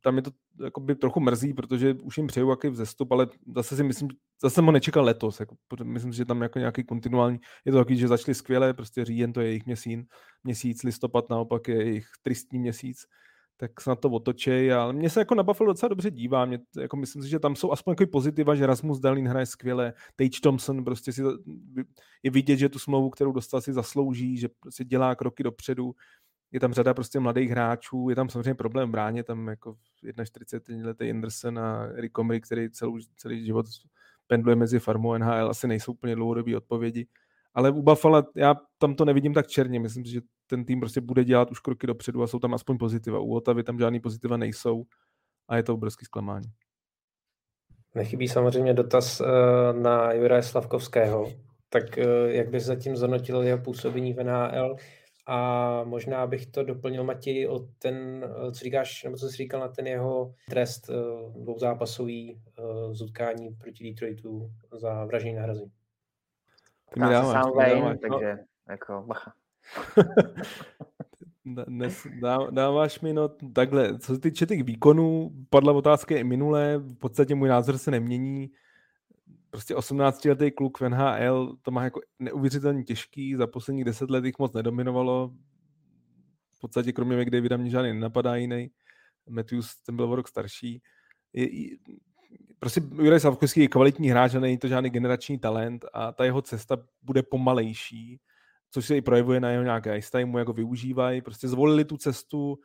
tam je to jakoby trochu mrzí, protože už jim přeju jaký vzestup, ale zase si myslím, zase ho nečekal letos. Jako, myslím si, že tam jako nějaký kontinuální, je to takový, že začali skvěle, prostě říjen to je jejich měsíc, měsíc, listopad naopak je jejich tristní měsíc, tak se na to otočej, ale mně se jako na Buffalo docela dobře dívá, mě, jako myslím si, že tam jsou aspoň jako pozitiva, že Rasmus Dalin hraje skvěle, Tage Thompson prostě si, je vidět, že tu smlouvu, kterou dostal, si zaslouží, že prostě dělá kroky dopředu, je tam řada prostě mladých hráčů, je tam samozřejmě problém v bráně, tam jako 41 letý Anderson a Eric Comrie, který celou, celý život pendluje mezi farmou NHL, asi nejsou úplně dlouhodobé odpovědi. Ale u Buffalo já tam to nevidím tak černě. Myslím si, že ten tým prostě bude dělat už kroky dopředu a jsou tam aspoň pozitiva. U Otavy tam žádný pozitiva nejsou a je to obrovský zklamání. Nechybí samozřejmě dotaz uh, na Juraje Slavkovského. Tak uh, jak bys zatím zhodnotil jeho působení v NHL? A možná bych to doplnil, Mati, o ten, co říkáš, nebo co jsi říkal na ten jeho trest dvouzápasový z utkání proti Detroitu za vražení na hrazi. Ty mi dáváš, sám dáváš, takže no. jako bacha. Dnes dá, dáváš mi, no takhle, co se týče těch výkonů, padla otázka i minule, v podstatě můj názor se nemění, prostě 18-letý kluk v NHL to má jako neuvěřitelně těžký, za posledních 10 let jich moc nedominovalo, v podstatě kromě McDavida mě žádný nenapadá jiný, Matthews ten byl o rok starší. Je, prostě Juraj Savkovský je kvalitní hráč a není to žádný generační talent a ta jeho cesta bude pomalejší, což se i projevuje na jeho nějaké ice time, jako využívají, prostě zvolili tu cestu,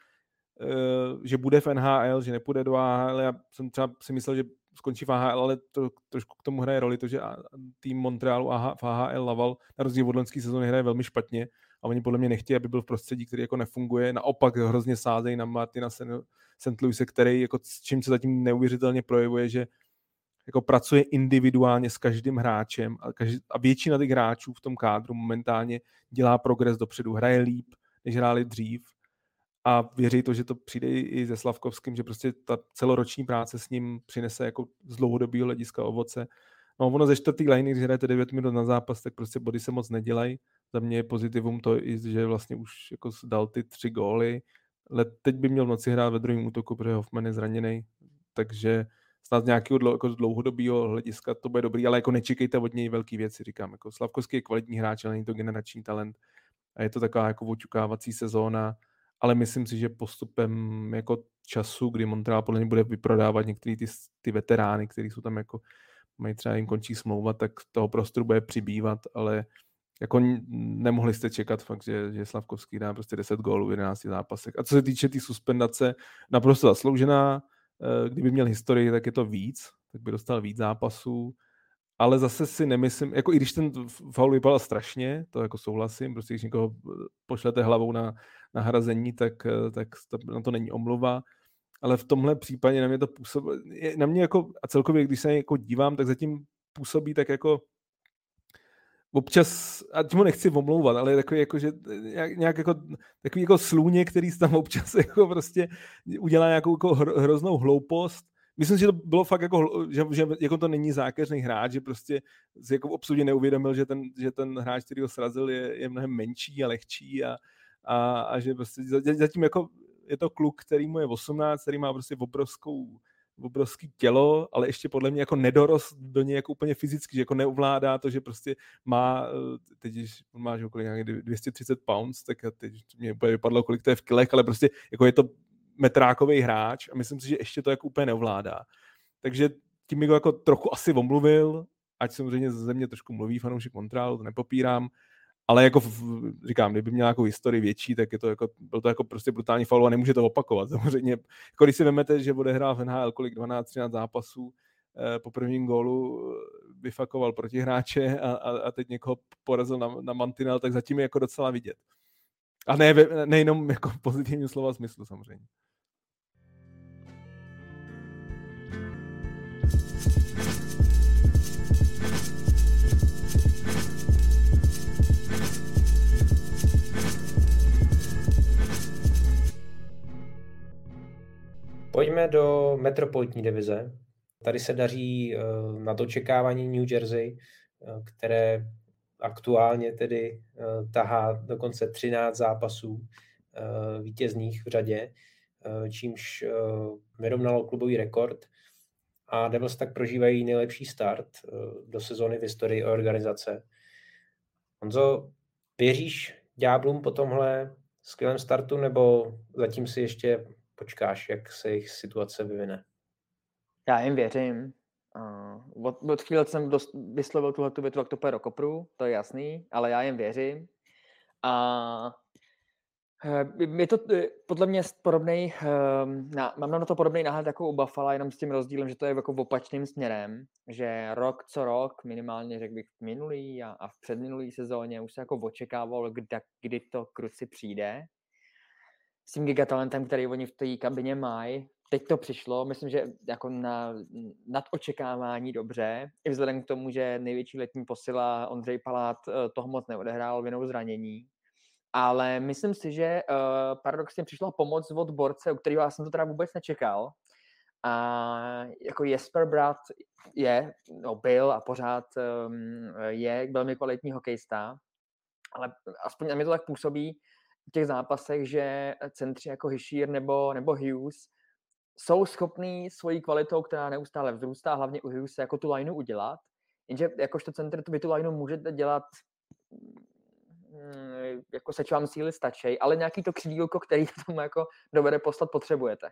eh, že bude v NHL, že nepůjde do AHL. Já jsem třeba si myslel, že skončí v AHL, ale to trošku k tomu hraje roli to, že tým Montrealu v AHL Laval na rozdíl od loňské sezóny hraje velmi špatně a oni podle mě nechtějí, aby byl v prostředí, který jako nefunguje. Naopak hrozně sázejí na Martina St. Louise, který jako s čím se zatím neuvěřitelně projevuje, že jako pracuje individuálně s každým hráčem a, každý, a většina těch hráčů v tom kádru momentálně dělá progres dopředu, hraje líp, než hráli dřív a věří to, že to přijde i se Slavkovským, že prostě ta celoroční práce s ním přinese jako z dlouhodobého hlediska ovoce. No ono ze čtvrtý liney, když hrajete 9 minut na zápas, tak prostě body se moc nedělají. Za mě je pozitivum to, že vlastně už jako dal ty tři góly. Ale teď by měl v noci hrát ve druhém útoku, protože Hoffman je zraněný, takže snad z nějakého dlou, jako dlouhodobého hlediska to bude dobrý, ale jako nečekejte od něj velký věci, říkám. Jako Slavkovský je kvalitní hráč, ale není to generační talent. A je to taková jako očukávací sezóna, ale myslím si, že postupem jako času, kdy Montreal podle mě bude vyprodávat některé ty, ty veterány, kteří jsou tam jako mají třeba jim končí smlouva, tak toho prostoru bude přibývat, ale jako nemohli jste čekat fakt, že, že Slavkovský dá prostě 10 gólů v 11 zápasech. A co se týče té tý suspendace, naprosto zasloužená, eh, kdyby měl historii, tak je to víc, tak by dostal víc zápasů, ale zase si nemyslím, jako i když ten faul vypadal strašně, to jako souhlasím, prostě když někoho eh, pošlete hlavou na, na hrazení, tak, eh, tak to, na to není omluva, ale v tomhle případě na mě to působí, na mě jako, a celkově, když se jako dívám, tak zatím působí tak jako občas, a tím ho nechci omlouvat, ale takový jako, že nějak, nějak jako, takový jako slůně, který tam občas jako prostě udělá nějakou jako hroznou hloupost myslím že to bylo fakt jako, že, že jako to není zákeřný hráč, že prostě si jako absolutně neuvědomil, že ten, že ten hráč, který ho srazil, je, je mnohem menší a lehčí a, a, a že prostě zatím jako je to kluk, který mu je 18, který má prostě obrovskou obrovský tělo, ale ještě podle mě jako nedorost do něj jako úplně fyzicky, že jako neuvládá to, že prostě má, eh, teď když má že kolik, 230 pounds, tak teď mě vypadlo, kolik to je v kilech, ale prostě jako je to metrákový hráč a myslím si, že ještě to jako úplně neovládá. Takže tím bych ho jako trochu asi omluvil, ať samozřejmě ze země trošku mluví fanoušek Montrealu, to nepopírám, ale jako říkám, kdyby měl nějakou historii větší, tak je to jako, byl to jako prostě brutální faul a nemůže to opakovat. Samozřejmě, jako když si vezmete, že odehrál v NHL kolik 12-13 zápasů, eh, po prvním gólu vyfakoval protihráče a, a, a teď někoho porazil na, na mantinel, tak zatím je jako docela vidět. A ne, nejenom jako pozitivním slova smyslu samozřejmě. Pojďme do metropolitní divize. Tady se daří eh, na to očekávání New Jersey, eh, které aktuálně tedy eh, tahá dokonce 13 zápasů vítězných v řadě, čímž vyrovnalo klubový rekord a Devils tak prožívají nejlepší start do sezóny v historii organizace. Honzo, věříš Ďáblům po tomhle skvělém startu, nebo zatím si ještě počkáš, jak se jejich situace vyvine? Já jim věřím. Uh, od, od chvíle jsem dost, vyslovil tuhle tu větu, jak to půjde do kopru, to je jasný, ale já jim věřím. A je to eh, podle mě podobný, ehm, na, mám na to podobný náhled jako u Buffalo, jenom s tím rozdílem, že to je jako v opačným směrem, že rok co rok, minimálně řekl bych v minulý a, a v předminulý sezóně už se jako očekával, kdy, kdy to kruci přijde. S tím gigatalentem, který oni v té kabině mají, teď to přišlo, myslím, že jako na nad očekávání dobře, i vzhledem k tomu, že největší letní posila Ondřej Palát eh, toho moc neodehrál vinou zranění, ale myslím si, že uh, paradoxně přišla pomoc od borce, u kterého já jsem to teda vůbec nečekal. A jako Jesper Brat je, no byl a pořád um, je velmi kvalitní hokejista, ale aspoň na mě to tak působí těch zápasech, že centři jako Hischier nebo, nebo Hughes jsou schopní svojí kvalitou, která neustále vzrůstá, hlavně u Hughes, jako tu lineu udělat. Jenže jakožto centr vy tu lineu můžete dělat Mm, jako sečovám síly stačí, ale nějaký to křídílko, který k tomu jako dovede poslat, potřebujete.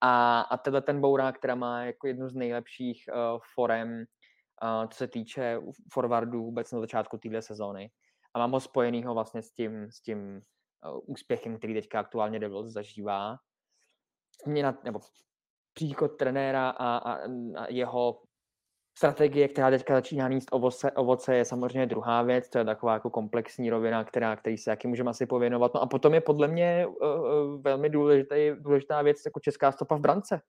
A, a tenhle ten Bourák, která má jako jednu z nejlepších uh, forem, uh, co se týče forwardů vůbec na začátku téhle sezóny. A mám ho spojenýho vlastně s tím, s tím úspěchem, který teďka aktuálně Devils zažívá. Změna, nebo příchod trenéra a, a, a jeho strategie, která teďka začíná níst ovoce, ovoce, je samozřejmě druhá věc, to je taková jako komplexní rovina, která, který se jaký můžeme asi pověnovat. No a potom je podle mě uh, velmi důležitý, důležitá věc jako česká stopa v brance,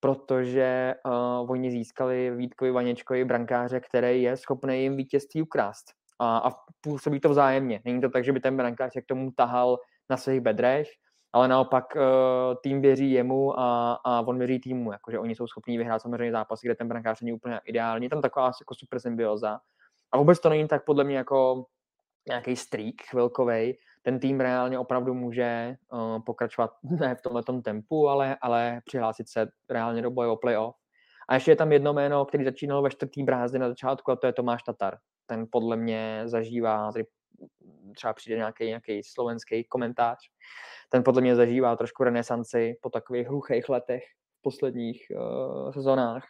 protože uh, oni získali Vítkovi Vaněčkovi brankáře, který je schopný jim vítězství ukrást. A, a působí to vzájemně. Není to tak, že by ten brankář k tomu tahal na svých bedrech, ale naopak uh, tým věří jemu a, a on věří týmu, jakože oni jsou schopní vyhrát samozřejmě zápasy, kde ten brankář není úplně ideální, tam taková jako super symbioza. A vůbec to není tak podle mě jako nějaký streak chvilkovej, ten tým reálně opravdu může uh, pokračovat ne v tomhle tempu, ale, ale přihlásit se reálně do boje o playoff. A ještě je tam jedno jméno, který začínalo ve čtvrtý brázdy na začátku, a to je Tomáš Tatar. Ten podle mě zažívá, tady třeba přijde nějaký, nějaký slovenský komentář, ten podle mě zažívá trošku renesanci po takových hluchých letech v posledních uh, sezónách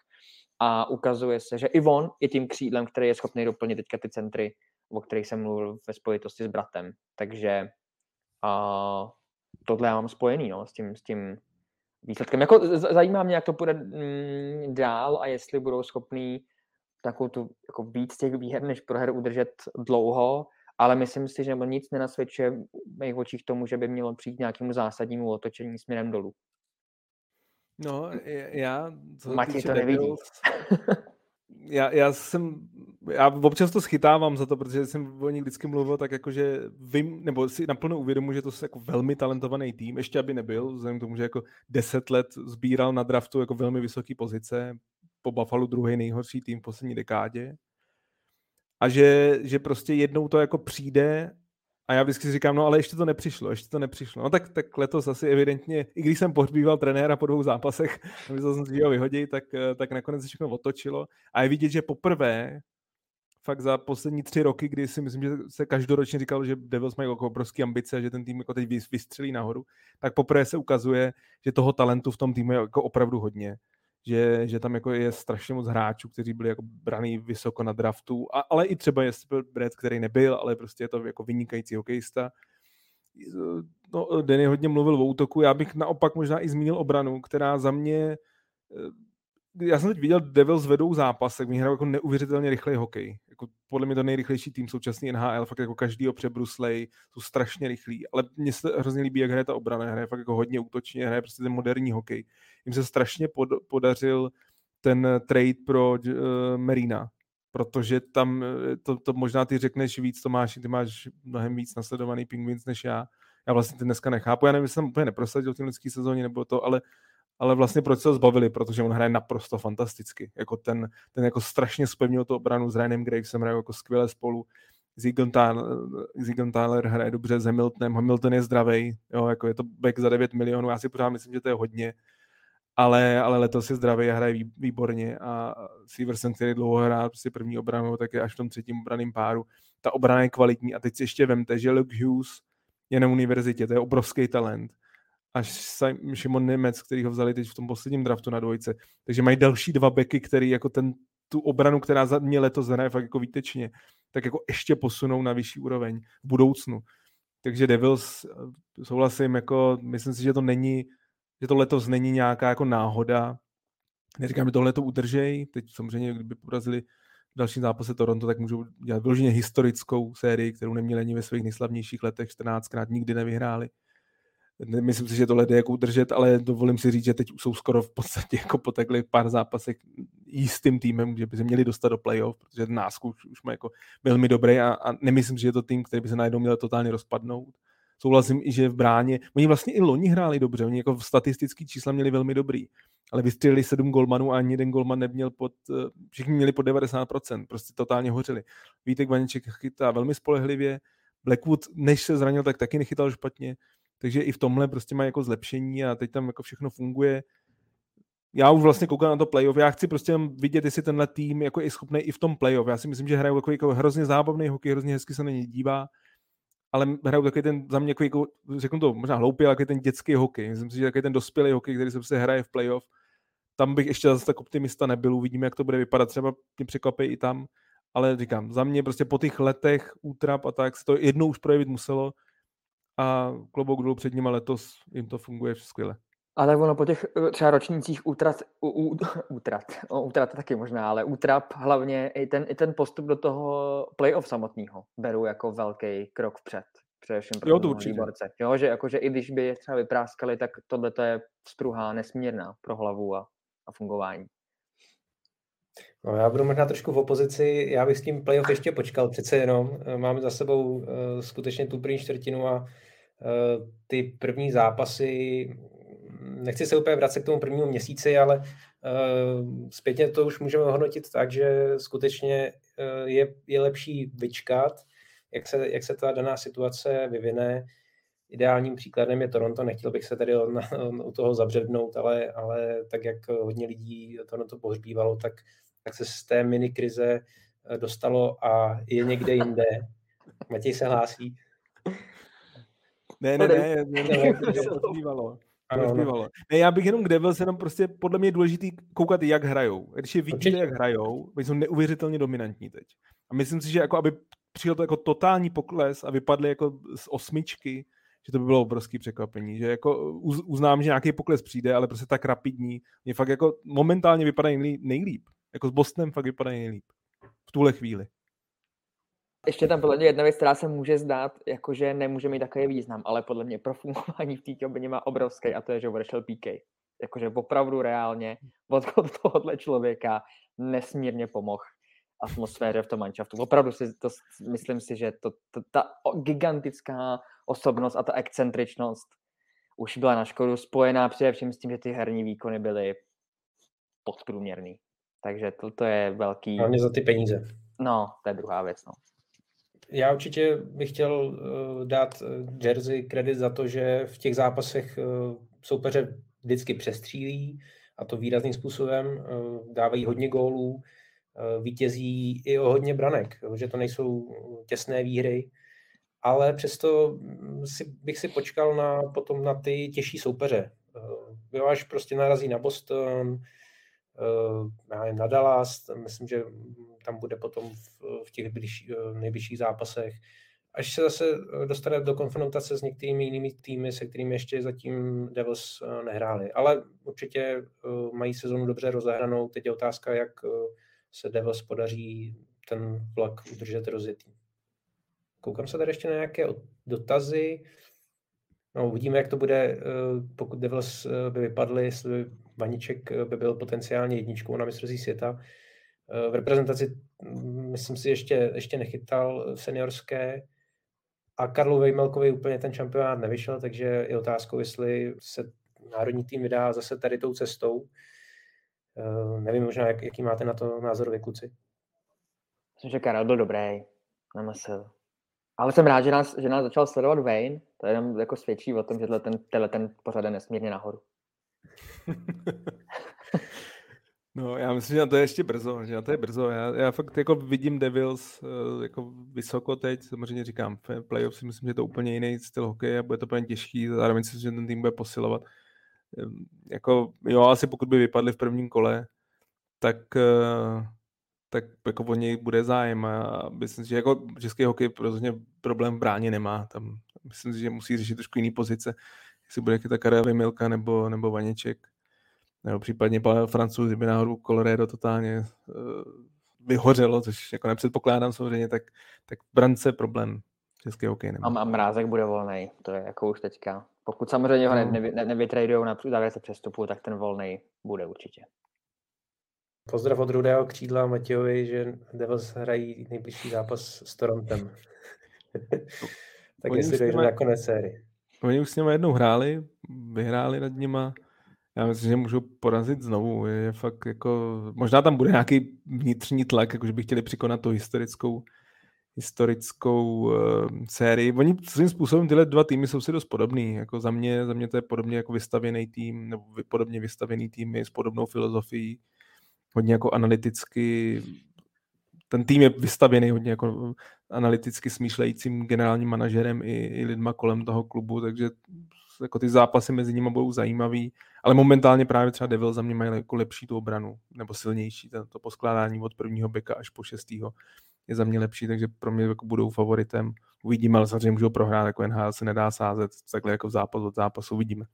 a ukazuje se, že i on je tím křídlem, který je schopný doplnit teďka ty centry, o kterých jsem mluvil ve spojitosti s bratem. Takže uh, tohle já mám spojený no, s, tím, s tím výsledkem. Jako, zajímá mě, jak to bude mm, dál a jestli budou schopní takovou tu jako víc těch výher než proher udržet dlouho ale myslím si, že nic nenasvědčuje v mých očích tomu, že by mělo přijít nějakému zásadnímu otočení směrem dolů. No, já... Co Matěj to nevidí. já, já jsem, já občas to schytávám za to, protože jsem o nich vždycky mluvil tak jako, že vím, nebo si naplno uvědomuji, že to je jako velmi talentovaný tým, ještě aby nebyl, vzhledem k tomu, že jako deset let sbíral na draftu jako velmi vysoké pozice, po Buffalo druhý nejhorší tým v poslední dekádě a že, že prostě jednou to jako přijde a já vždycky říkám, no ale ještě to nepřišlo, ještě to nepřišlo. No tak, tak letos asi evidentně, i když jsem pohřbíval trenéra po dvou zápasech, si, že ho vyhodí, tak, tak nakonec se všechno otočilo. A je vidět, že poprvé fakt za poslední tři roky, kdy si myslím, že se každoročně říkalo, že Devils mají jako obrovské ambice, že ten tým jako teď vystřelí nahoru, tak poprvé se ukazuje, že toho talentu v tom týmu je jako opravdu hodně že, že tam jako je strašně moc hráčů, kteří byli jako braný vysoko na draftu, a, ale i třeba je Brad, který nebyl, ale prostě je to jako vynikající hokejista. No, Denny hodně mluvil o útoku, já bych naopak možná i zmínil obranu, která za mě já jsem teď viděl Devils vedou zápas, tak mi hrajou jako neuvěřitelně rychlej hokej. Jako podle mě to nejrychlejší tým současný NHL, fakt jako každý přebruslej, jsou strašně rychlí, ale mně se hrozně líbí, jak hraje ta obrana, hraje fakt jako hodně útočně, hraje prostě ten moderní hokej. Jim se strašně pod, podařil ten trade pro uh, Merina, protože tam, eh, to, to možná ty řekneš víc, Tomáš, ty máš mnohem víc nasledovaný Penguins než já. Já vlastně ty dneska nechápu, já nevím, jestli jsem úplně neprosadil v té sezóně nebo to, ale ale vlastně proč se ho zbavili, protože on hraje naprosto fantasticky. Jako ten, ten jako strašně spevnil tu obranu s Ryanem Gravesem, hraje jako skvěle spolu. Zigon Tyler, Tyler hraje dobře s Hamiltonem, Hamilton je zdravý, jo, jako je to back za 9 milionů, já si pořád myslím, že to je hodně, ale, ale letos je zdravý a hraje výborně a Severson, který dlouho hrál prostě první obranu, tak je až v tom třetím obraném páru. Ta obrana je kvalitní a teď si ještě vemte, že Luke Hughes je na univerzitě, to je obrovský talent. Až Šimon Němec, který ho vzali teď v tom posledním draftu na dvojce. Takže mají další dva beky, který jako ten, tu obranu, která za mě letos hraje fakt jako výtečně, tak jako ještě posunou na vyšší úroveň v budoucnu. Takže Devils eh, souhlasím, jako myslím si, že to není, že to letos není nějaká jako náhoda. Neříkám, že tohle to udržej. Teď samozřejmě, kdyby porazili v dalším zápase Toronto, tak můžou dělat vyloženě historickou sérii, kterou neměli ani ve svých nejslavnějších letech, 14krát nikdy nevyhráli. Myslím si, že tohle jde jako udržet, ale dovolím si říct, že teď jsou skoro v podstatě jako potekli pár zápasech jistým týmem, že by se měli dostat do playoff, protože ten náskok už, má jako velmi dobrý a, a, nemyslím, že je to tým, který by se najednou měl totálně rozpadnout. Souhlasím i, že v bráně, oni vlastně i loni hráli dobře, oni jako v statistický čísla měli velmi dobrý, ale vystřelili sedm golmanů a ani jeden golman neměl pod, eh, všichni měli pod 90%, prostě totálně hořeli. Vítek Vaniček chytá velmi spolehlivě, Blackwood, než se zranil, tak taky nechytal špatně, takže i v tomhle prostě má jako zlepšení a teď tam jako všechno funguje. Já už vlastně koukám na to playoff, já chci prostě vidět, jestli tenhle tým jako je schopný i v tom playoff. Já si myslím, že hrajou jako, jako hrozně zábavný hokej, hrozně hezky se na ně dívá, ale hrajou takový ten, za mě jako, jako řeknu to možná hloupý, ale ten dětský hokej. Myslím si, že takový ten dospělý hokej, který se prostě hraje v playoff, tam bych ještě zase tak optimista nebyl, uvidíme, jak to bude vypadat, třeba mě překvapí i tam, ale říkám, za mě prostě po těch letech útrap a tak se to jednou už projevit muselo, a klobouk dolů před nimi letos jim to funguje skvěle. A tak ono po těch eh, třeba ročnících útrat, u, útrat, o, útrat taky možná, ale útrap hlavně i ten, i ten postup do toho playoff samotného beru jako velký krok vpřed. Především pro jo, to určitě. Jo, že jakože i když by je třeba vypráskali, tak tohle to je vzpruha nesmírná pro hlavu a, a fungování. No, já budu možná trošku v opozici, já bych s tím playoff ještě počkal, přece jenom eh, máme za sebou uh, skutečně tu první čtvrtinu a ty první zápasy, nechci se úplně vracet k tomu prvnímu měsíci, ale eh, zpětně to už můžeme hodnotit tak, že skutečně eh, je, je lepší vyčkat, jak se, jak se ta daná situace vyvine. Ideálním příkladem je Toronto, nechtěl bych se tady u toho zabřednout, ale, ale tak, jak hodně lidí Toronto pohřbívalo, tak, tak se z té mini krize dostalo a je někde jinde. Matěj se hlásí. Ne, ne, ne, ne, ne, ne, to. Ano. Ne, já bych jenom k Devils jenom prostě podle mě je důležitý koukat, jak hrajou. Když je vidíte, jak hrajou, oni jsou neuvěřitelně dominantní teď. A myslím si, že jako aby přijel to jako totální pokles a vypadli jako z osmičky, že to by bylo obrovský překvapení. Že jako uznám, že nějaký pokles přijde, ale prostě tak rapidní. Mě fakt jako momentálně vypadají nejlíp. Jako s Bostonem fakt vypadají nejlíp. V tuhle chvíli. Ještě tam podle mě jedna věc, která se může zdát, jakože nemůže mít takový význam, ale podle mě pro fungování v té kabině má obrovský a to je, že odešel PK. Jakože opravdu reálně odchod tohohle člověka nesmírně pomohl atmosféře v tom manšaftu. Opravdu si to, myslím si, že to, to, ta gigantická osobnost a ta excentričnost už byla na škodu spojená především s tím, že ty herní výkony byly podprůměrný. Takže to, to je velký... Hlavně za ty peníze. No, to je druhá věc. No. Já určitě bych chtěl uh, dát eh, Jersey kredit za to, že v těch zápasech uh, soupeře vždycky přestřílí a to výrazným způsobem. Dávají hodně gólů, vítězí i o hodně branek, že to nejsou těsné výhry, ale přesto hm, si, bych si počkal na, potom na ty těžší soupeře. Uh, až prostě narazí na Boston, uh, na Dallas, myslím, že tam bude potom v, v těch blíž, eh, nejbližších zápasech. Až se zase eh, dostane do konfrontace s některými jinými týmy, se kterými ještě zatím Devils eh, nehráli. Ale určitě mají sezonu dobře rozehranou. Teď je otázka, jak se Devils podaří ten vlak udržet rozjetý. Koukám se tady ještě na nějaké dotazy. No, uvidíme, jak to bude, pokud Devils by vypadly, jestli Vaniček by byl potenciálně jedničkou na mistrovství světa. V reprezentaci mm, myslím si ještě, ještě nechytal seniorské a Karlu Vejmelkovi úplně ten šampionát nevyšel, takže je otázkou, jestli se národní tým vydá zase tady tou cestou. Nevím možná, jak, jaký máte na to názor vy kluci. Myslím, že Karel byl dobrý na MSL. Ale jsem rád, že nás, že nás začal sledovat Wayne. To jenom jako svědčí o tom, že ten, ten pořad je nesmírně nahoru. No, já myslím, že na to je ještě brzo, že na to je brzo. Já, já fakt jako vidím Devils uh, jako vysoko teď, samozřejmě říkám, playoff si myslím, že je to úplně jiný styl hokeje a bude to úplně těžký, zároveň si myslím, že ten tým bude posilovat. Jako, jo, asi pokud by vypadli v prvním kole, tak, uh, tak jako o něj bude zájem a myslím si, že jako český hokej rozhodně problém v bráně nemá. Tam myslím si, že musí řešit trošku jiný pozice, jestli bude ta Karel Milka nebo, nebo Vaněček nebo případně Francouz, kdyby náhodou Colorado totálně uh, vyhořelo, což jako nepředpokládám samozřejmě, tak, tak brance problém český hokej nemá. A, a Mrázek bude volný, to je jako už teďka. Pokud samozřejmě ho no. ne, ne, nevytradujou na závěrce přestupu, tak ten volný bude určitě. Pozdrav od rudého křídla Matějovi, že Devils hrají nejbližší zápas s Torontem. tak Oni jestli dojde na konec série. Oni už s nimi jednou hráli, vyhráli nad nima, já myslím, že můžu porazit znovu. Je, je fakt jako, možná tam bude nějaký vnitřní tlak, jakože by chtěli překonat tu historickou, historickou uh, sérii. Oni svým způsobem tyhle dva týmy jsou si dost podobný. Jako za mě, za mě to je podobně jako vystavěný tým, nebo podobně vystavěný týmy s podobnou filozofií. Hodně jako analyticky ten tým je vystavěný hodně jako analyticky smýšlejícím generálním manažerem i, i lidma kolem toho klubu, takže jako ty zápasy mezi nimi budou zajímavý, ale momentálně právě třeba Devil za mě mají jako lepší tu obranu, nebo silnější, to, to poskládání od prvního beka až po šestýho je za mě lepší, takže pro mě jako budou favoritem. Uvidíme, ale samozřejmě můžou prohrát, jako NHL se nedá sázet, takhle jako zápas od zápasu uvidíme.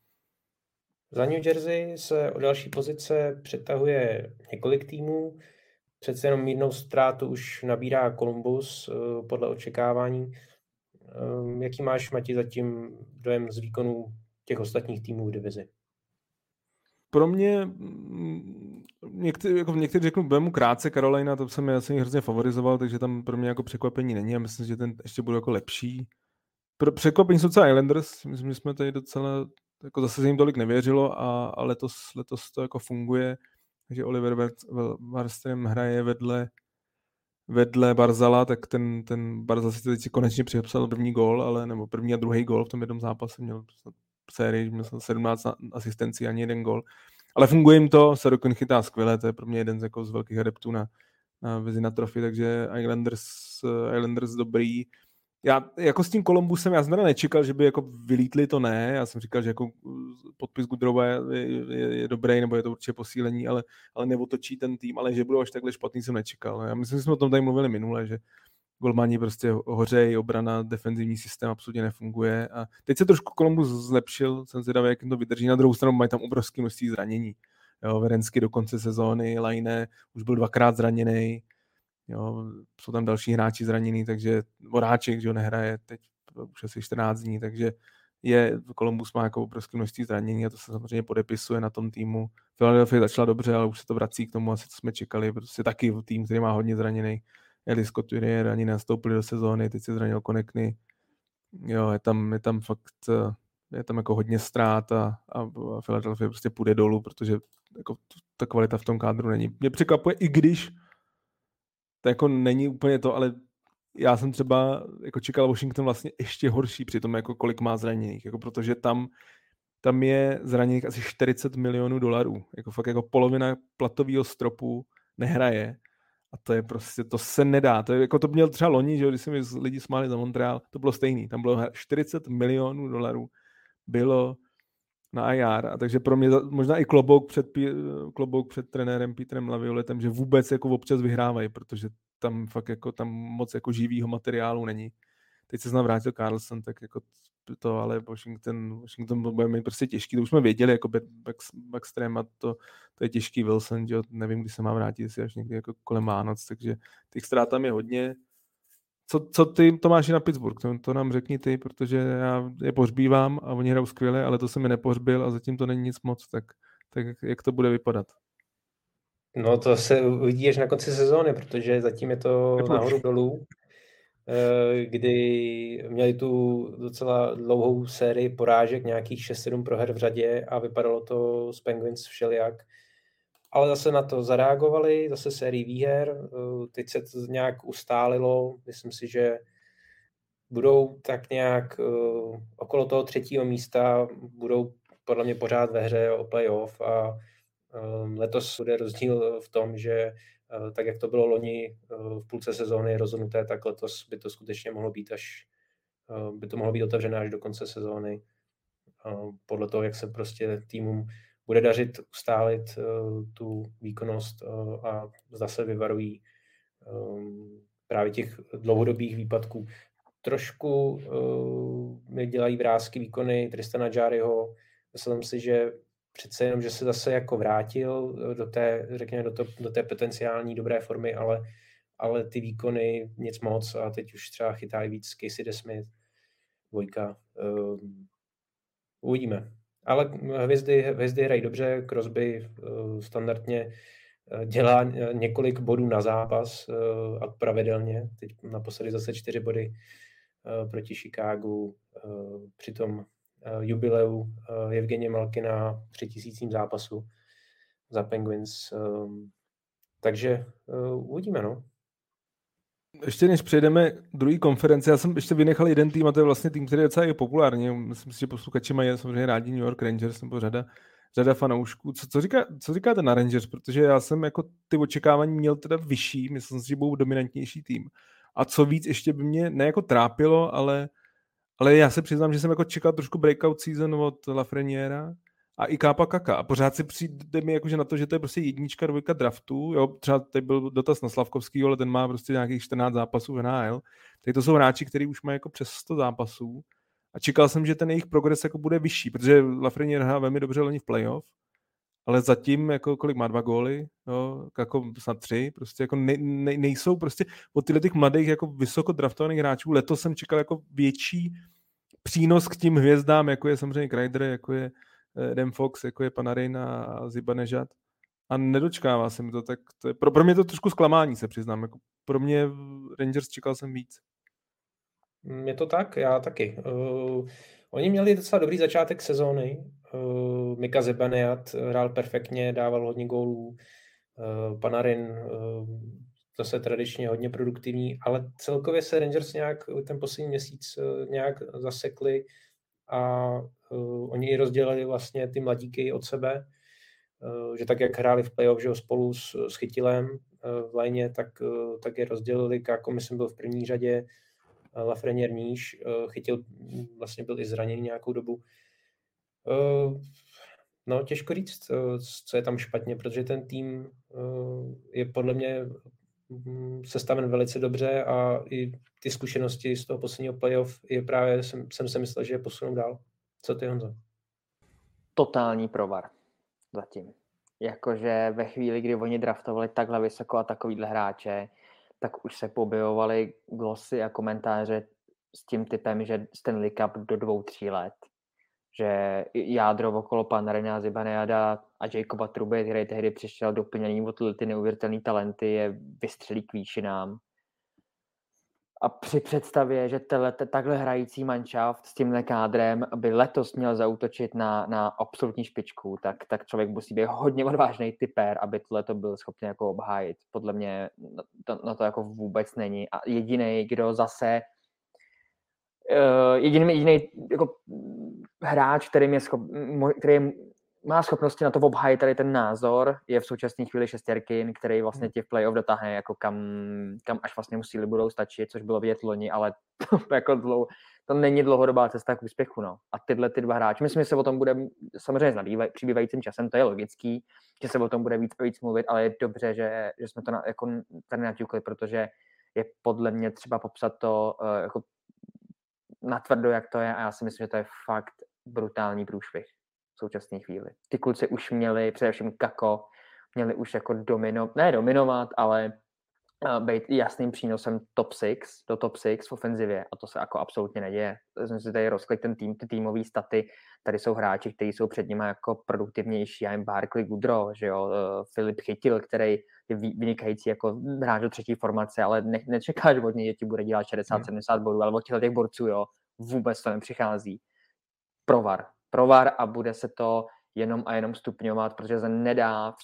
Za New Jersey se o další pozice přetahuje několik týmů. Přece jenom mírnou ztrátu už nabírá Columbus eh, podle očekávání. Ehm, jaký máš, Mati, zatím dojem z výkonu těch ostatních týmů v divizi? Pro mě, mm, některý, jako některý řeknu, mu krátce Karolina, to jsem já jsem hrozně favorizoval, takže tam pro mě jako překvapení není a myslím, že ten ještě bude jako lepší. Pro překvapení jsou třeba Islanders, myslím, že jsme tady docela, jako zase se jim tolik nevěřilo a, a letos, letos to jako funguje, takže Oliver Warström hraje vedle vedle Barzala, tak ten, ten Barzal si teď konečně připsal první gol, ale nebo první a druhý gol v tom jednom zápase, měl sérii, měl 17 asistencí, ani jeden gol. Ale funguje jim to, Sarokon chytá skvěle, to je pro mě jeden z, jako z velkých adeptů na, na Vezina Trophy, takže Islanders, Islanders dobrý já jako s tím Kolumbusem, já jsem nečekal, že by jako vylítli, to ne, já jsem říkal, že jako podpis Gudrova je, je, je, dobrý, nebo je to určitě posílení, ale, ale neotočí ten tým, ale že budou až takhle špatný, jsem nečekal. Já myslím, že jsme o tom tady mluvili minule, že golmani prostě hořejí, obrana, defenzivní systém absolutně nefunguje a teď se trošku Kolumbus zlepšil, jsem zvědavý, jak jim to vydrží, na druhou stranu mají tam obrovské množství zranění. Jo, Verensky do konce sezóny, Lajne už byl dvakrát zraněný, Jo, jsou tam další hráči zranění, takže Voráček, že nehraje teď už asi 14 dní, takže je, Columbus má jako obrovské množství zranění a to se samozřejmě podepisuje na tom týmu. Philadelphia začala dobře, ale už se to vrací k tomu, asi co jsme čekali, prostě taky tým, který má hodně zraněný. Eli Couturier ani nastoupili do sezóny, teď se zranil Konekny. Jo, je tam, je tam fakt, je tam jako hodně ztrát a, a, a Philadelphia prostě půjde dolů, protože jako ta kvalita v tom kádru není. Mě překvapuje, i když to jako není úplně to, ale já jsem třeba jako čekal Washington vlastně ještě horší při tom, jako kolik má zraněných, jako protože tam, tam je zraněných asi 40 milionů dolarů, jako fakt jako polovina platového stropu nehraje a to je prostě, to se nedá, to je, jako to měl třeba loni, že když se mi lidi smáli za Montreal, to bylo stejný, tam bylo 40 milionů dolarů bylo na IR, a takže pro mě možná i klobouk před, klobouk před trenérem Petrem Lavioletem, že vůbec jako občas vyhrávají, protože tam fakt jako tam moc jako živýho materiálu není. Teď se znám vrátil Carlson, tak jako to, ale Washington, Washington bude mít prostě těžký, to už jsme věděli, jako back, a to, to je těžký Wilson, že nevím, kdy se má vrátit, jestli až někdy jako kolem Vánoc, takže těch ztrát tam je hodně, co, co ty Tomáši na Pittsburgh? To, to nám řekni ty, protože já je pohřbívám a oni hrajou skvěle, ale to se mi nepohřbil a zatím to není nic moc, tak, tak jak to bude vypadat? No to se uvidí až na konci sezóny, protože zatím je to nahoru dolů. eh, kdy měli tu docela dlouhou sérii porážek, nějakých 6-7 proher v řadě a vypadalo to z Penguins všelijak. Ale zase na to zareagovali, zase sérii výher, eh, teď se to nějak ustálilo, myslím si, že budou tak nějak uh, okolo toho třetího místa, budou podle mě pořád ve hře o playoff a um, letos bude rozdíl v tom, že uh, tak, jak to bylo loni v půlce sezóny rozhodnuté, tak letos by to skutečně mohlo být až by to mohlo být otevřené až do konce sezóny. Podle toho, jak se prostě týmům bude dařit ustálit uh, tu výkonnost uh, a zase vyvarují um, právě těch dlouhodobých výpadků trošku uh, mi dělají vrázky výkony Tristana Jariho. Myslím si, že přece jenom, že se zase jako vrátil eh, do té, řekněme, do, to, do té potenciální dobré formy, ale, ale ty výkony nic moc a teď už třeba chytá víc Casey DeSmith, dvojka. Uh, uvidíme. Ale hvězdy, hvězdy hrají dobře, Crosby uh, standardně dělá několik bodů na zápas a pravidelně. Teď naposledy zase čtyři body Eh, proti Chicagu eh, při tom eh, jubileu Evgenie Malkina při tisícím zápasu za Penguins. Takže uvidíme, no. Ještě než přejdeme druhý konferenci, já jsem ještě vynechal jeden tým a to je vlastně tým, který je docela je populární. Myslím si, že posluchači mají samozřejmě rádi New York Rangers nebo řada, řada fanoušků. Co, co, říká, co říkáte na Rangers? Protože já jsem jako ty očekávání měl teda vyšší, myslím si, že budou dominantnější tým. A co víc ještě by mě ne jako trápilo, ale, ale já se přiznám, že jsem jako čekal trošku breakout season od Lafreniera a i Kápa Kaka. A pořád si přijde mi jakože na to, že to je prostě jednička, dvojka draftu. Jo, třeba tady byl dotaz na Slavkovský, ale ten má prostě nějakých 14 zápasů v NHL. Tady to jsou hráči, kteří už mají jako přes 100 zápasů. A čekal jsem, že ten jejich progres jako bude vyšší, protože Lafreniere hrál velmi dobře loni v playoff ale zatím, jako kolik má dva góly, jo, jako snad tři, prostě jako ne, ne, nejsou prostě od tyhle těch mladých jako vysoko draftovaných hráčů, letos jsem čekal jako větší přínos k tím hvězdám, jako je samozřejmě Kreider, jako je Dem Fox, jako je Panarin a Zibanejad a nedočkává se mi to, tak to je, pro, pro mě to trošku zklamání, se přiznám, jako pro mě Rangers čekal jsem víc. Je to tak, já taky. Uh, oni měli docela dobrý začátek sezóny, Uh, Mika Zebaniat hrál perfektně, dával hodně gólů. Uh, Panarin uh, zase tradičně hodně produktivní, ale celkově se Rangers nějak ten poslední měsíc nějak zasekli a uh, oni rozdělili vlastně ty mladíky od sebe, uh, že tak, jak hráli v playoff že spolu s, s Chytilem uh, v léně, tak, uh, tak je rozdělili, jako myslím byl v první řadě Lafrenier níž, chytil, vlastně byl i zraněný nějakou dobu, Uh, no, těžko říct, uh, co je tam špatně, protože ten tým uh, je podle mě sestaven velice dobře a i ty zkušenosti z toho posledního playoff je právě, jsem, jsem si myslel, že je posunou dál. Co ty, Honzo? Totální provar zatím. Jakože ve chvíli, kdy oni draftovali takhle vysoko a takovýhle hráče, tak už se pobyjovaly glosy a komentáře s tím typem, že Stanley Cup do dvou, tří let že jádro okolo Panarina, Zibanejada a Jacoba Truby, který tehdy přišel doplněný o tyhle ty neuvěřitelné talenty, je vystřelí k výšinám. A při představě, že tele, takhle hrající manšaft s tímhle kádrem by letos měl zautočit na, na absolutní špičku, tak, tak člověk musí být hodně odvážný typer, aby tohle to byl schopný jako obhájit. Podle mě to, no to jako vůbec není. A jediný, kdo zase jediný, jediný jako hráč, který, je schop, který má schopnosti na to obhájit tady ten názor, je v současné chvíli šestěrkin, který vlastně tě v playoff dotáhne jako kam, kam až vlastně musí budou stačit, což bylo vidět loni, ale to, jako dlou, to není dlouhodobá cesta k úspěchu. No. A tyhle ty dva hráči, myslím, že se o tom bude samozřejmě s nabývaj, přibývajícím časem, to je logický, že se o tom bude víc, víc mluvit, ale je dobře, že, že jsme to na, jako tady naťukli, protože je podle mě třeba popsat to uh, jako natvrdo, jak to je a já si myslím, že to je fakt brutální průšvih v současné chvíli. Ty kluci už měli, především Kako, měli už jako domino, ne dominovat, ale být jasným přínosem top 6, do top 6 v ofenzivě a to se jako absolutně neděje. Jsem si tady rozklik ten tým, ty týmové staty, tady jsou hráči, kteří jsou před nimi jako produktivnější, já jim Barkley Goodrow, že jo, uh, Filip Chytil, který je vynikající jako hráč do třetí formace, ale ne, nečekáš od něj, že ti bude dělat 60-70 hmm. bodů, ale od těch borců, jo, vůbec to nepřichází. Provar. Provar a bude se to jenom a jenom stupňovat, protože se nedá,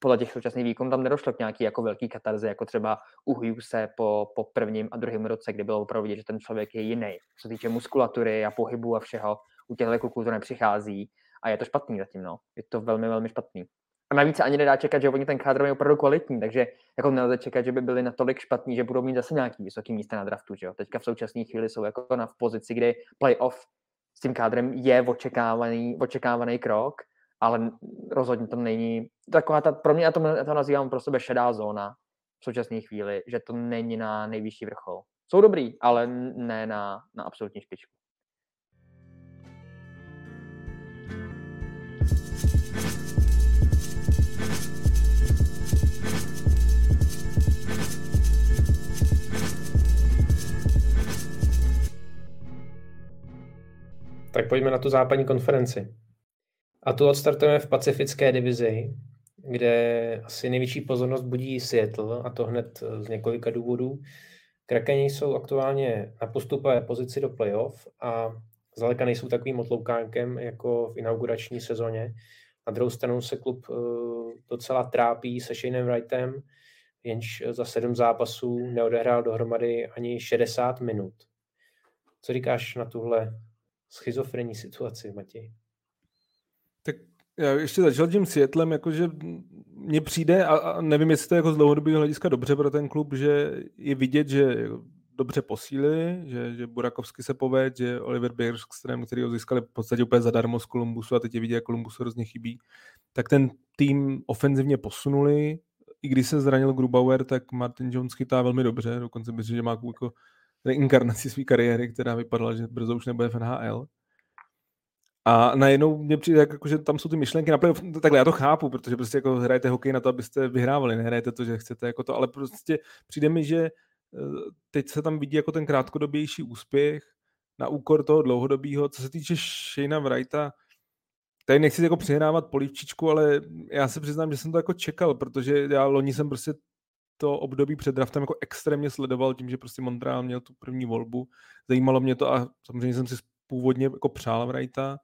podle těch současných výkonů tam nedošlo k nějaký jako velký katarze, jako třeba u Hughese po, po prvním a druhém roce, kdy bylo opravdu vidět, že ten člověk je jiný. Co se týče muskulatury a pohybu a všeho, u těchto kluků to nepřichází a je to špatný zatím, no. Je to velmi, velmi špatný. A navíc ani nedá čekat, že oni ten kádr je opravdu kvalitní, takže jako nelze čekat, že by byli natolik špatní, že budou mít zase nějaký vysoký místa na draftu, že jo. Teďka v současné chvíli jsou jako na v pozici, kdy playoff s tím kádrem je očekávaný, očekávaný krok, ale rozhodně to není taková ta, pro mě já to, já to nazývám pro sebe šedá zóna v současné chvíli, že to není na nejvyšší vrchol. Jsou dobrý, ale ne na, na absolutní špičku. Tak pojďme na tu západní konferenci. A tu odstartujeme v pacifické divizi, kde asi největší pozornost budí Seattle, a to hned z několika důvodů. Krakeni jsou aktuálně na postupové pozici do playoff a zdaleka nejsou takovým otloukánkem jako v inaugurační sezóně. Na druhou stranu se klub eh, docela trápí se Shaneem Wrightem, jenž za sedm zápasů neodehrál dohromady ani 60 minut. Co říkáš na tuhle schizofrenní situaci, Matěj? Tak já ještě začal tím světlem, jakože mně přijde, a, nevím, jestli to je jako z dlouhodobého hlediska dobře pro ten klub, že je vidět, že dobře posílili, že, že Burakovsky se poved, že Oliver Bierström, který ho získali v podstatě úplně zadarmo z Kolumbusu a teď je vidět, jak Kolumbusu hrozně chybí, tak ten tým ofenzivně posunuli. I když se zranil Grubauer, tak Martin Jones chytá velmi dobře, dokonce bych že má jako reinkarnaci své kariéry, která vypadala, že brzo už nebude v NHL. A najednou mě přijde, jako, že tam jsou ty myšlenky na playoff. Takhle já to chápu, protože prostě jako hrajete hokej na to, abyste vyhrávali, nehrajete to, že chcete jako to, ale prostě přijde mi, že eh, teď se tam vidí jako ten krátkodobější úspěch na úkor toho dlouhodobého. Co se týče Shayna Wrighta, tady nechci jako přihrávat polivčičku, ale já se přiznám, že jsem to jako čekal, protože já loni jsem prostě to období před draftem jako extrémně sledoval tím, že prostě Montreal měl tu první volbu. Zajímalo mě to a samozřejmě jsem si původně jako přál Wrighta.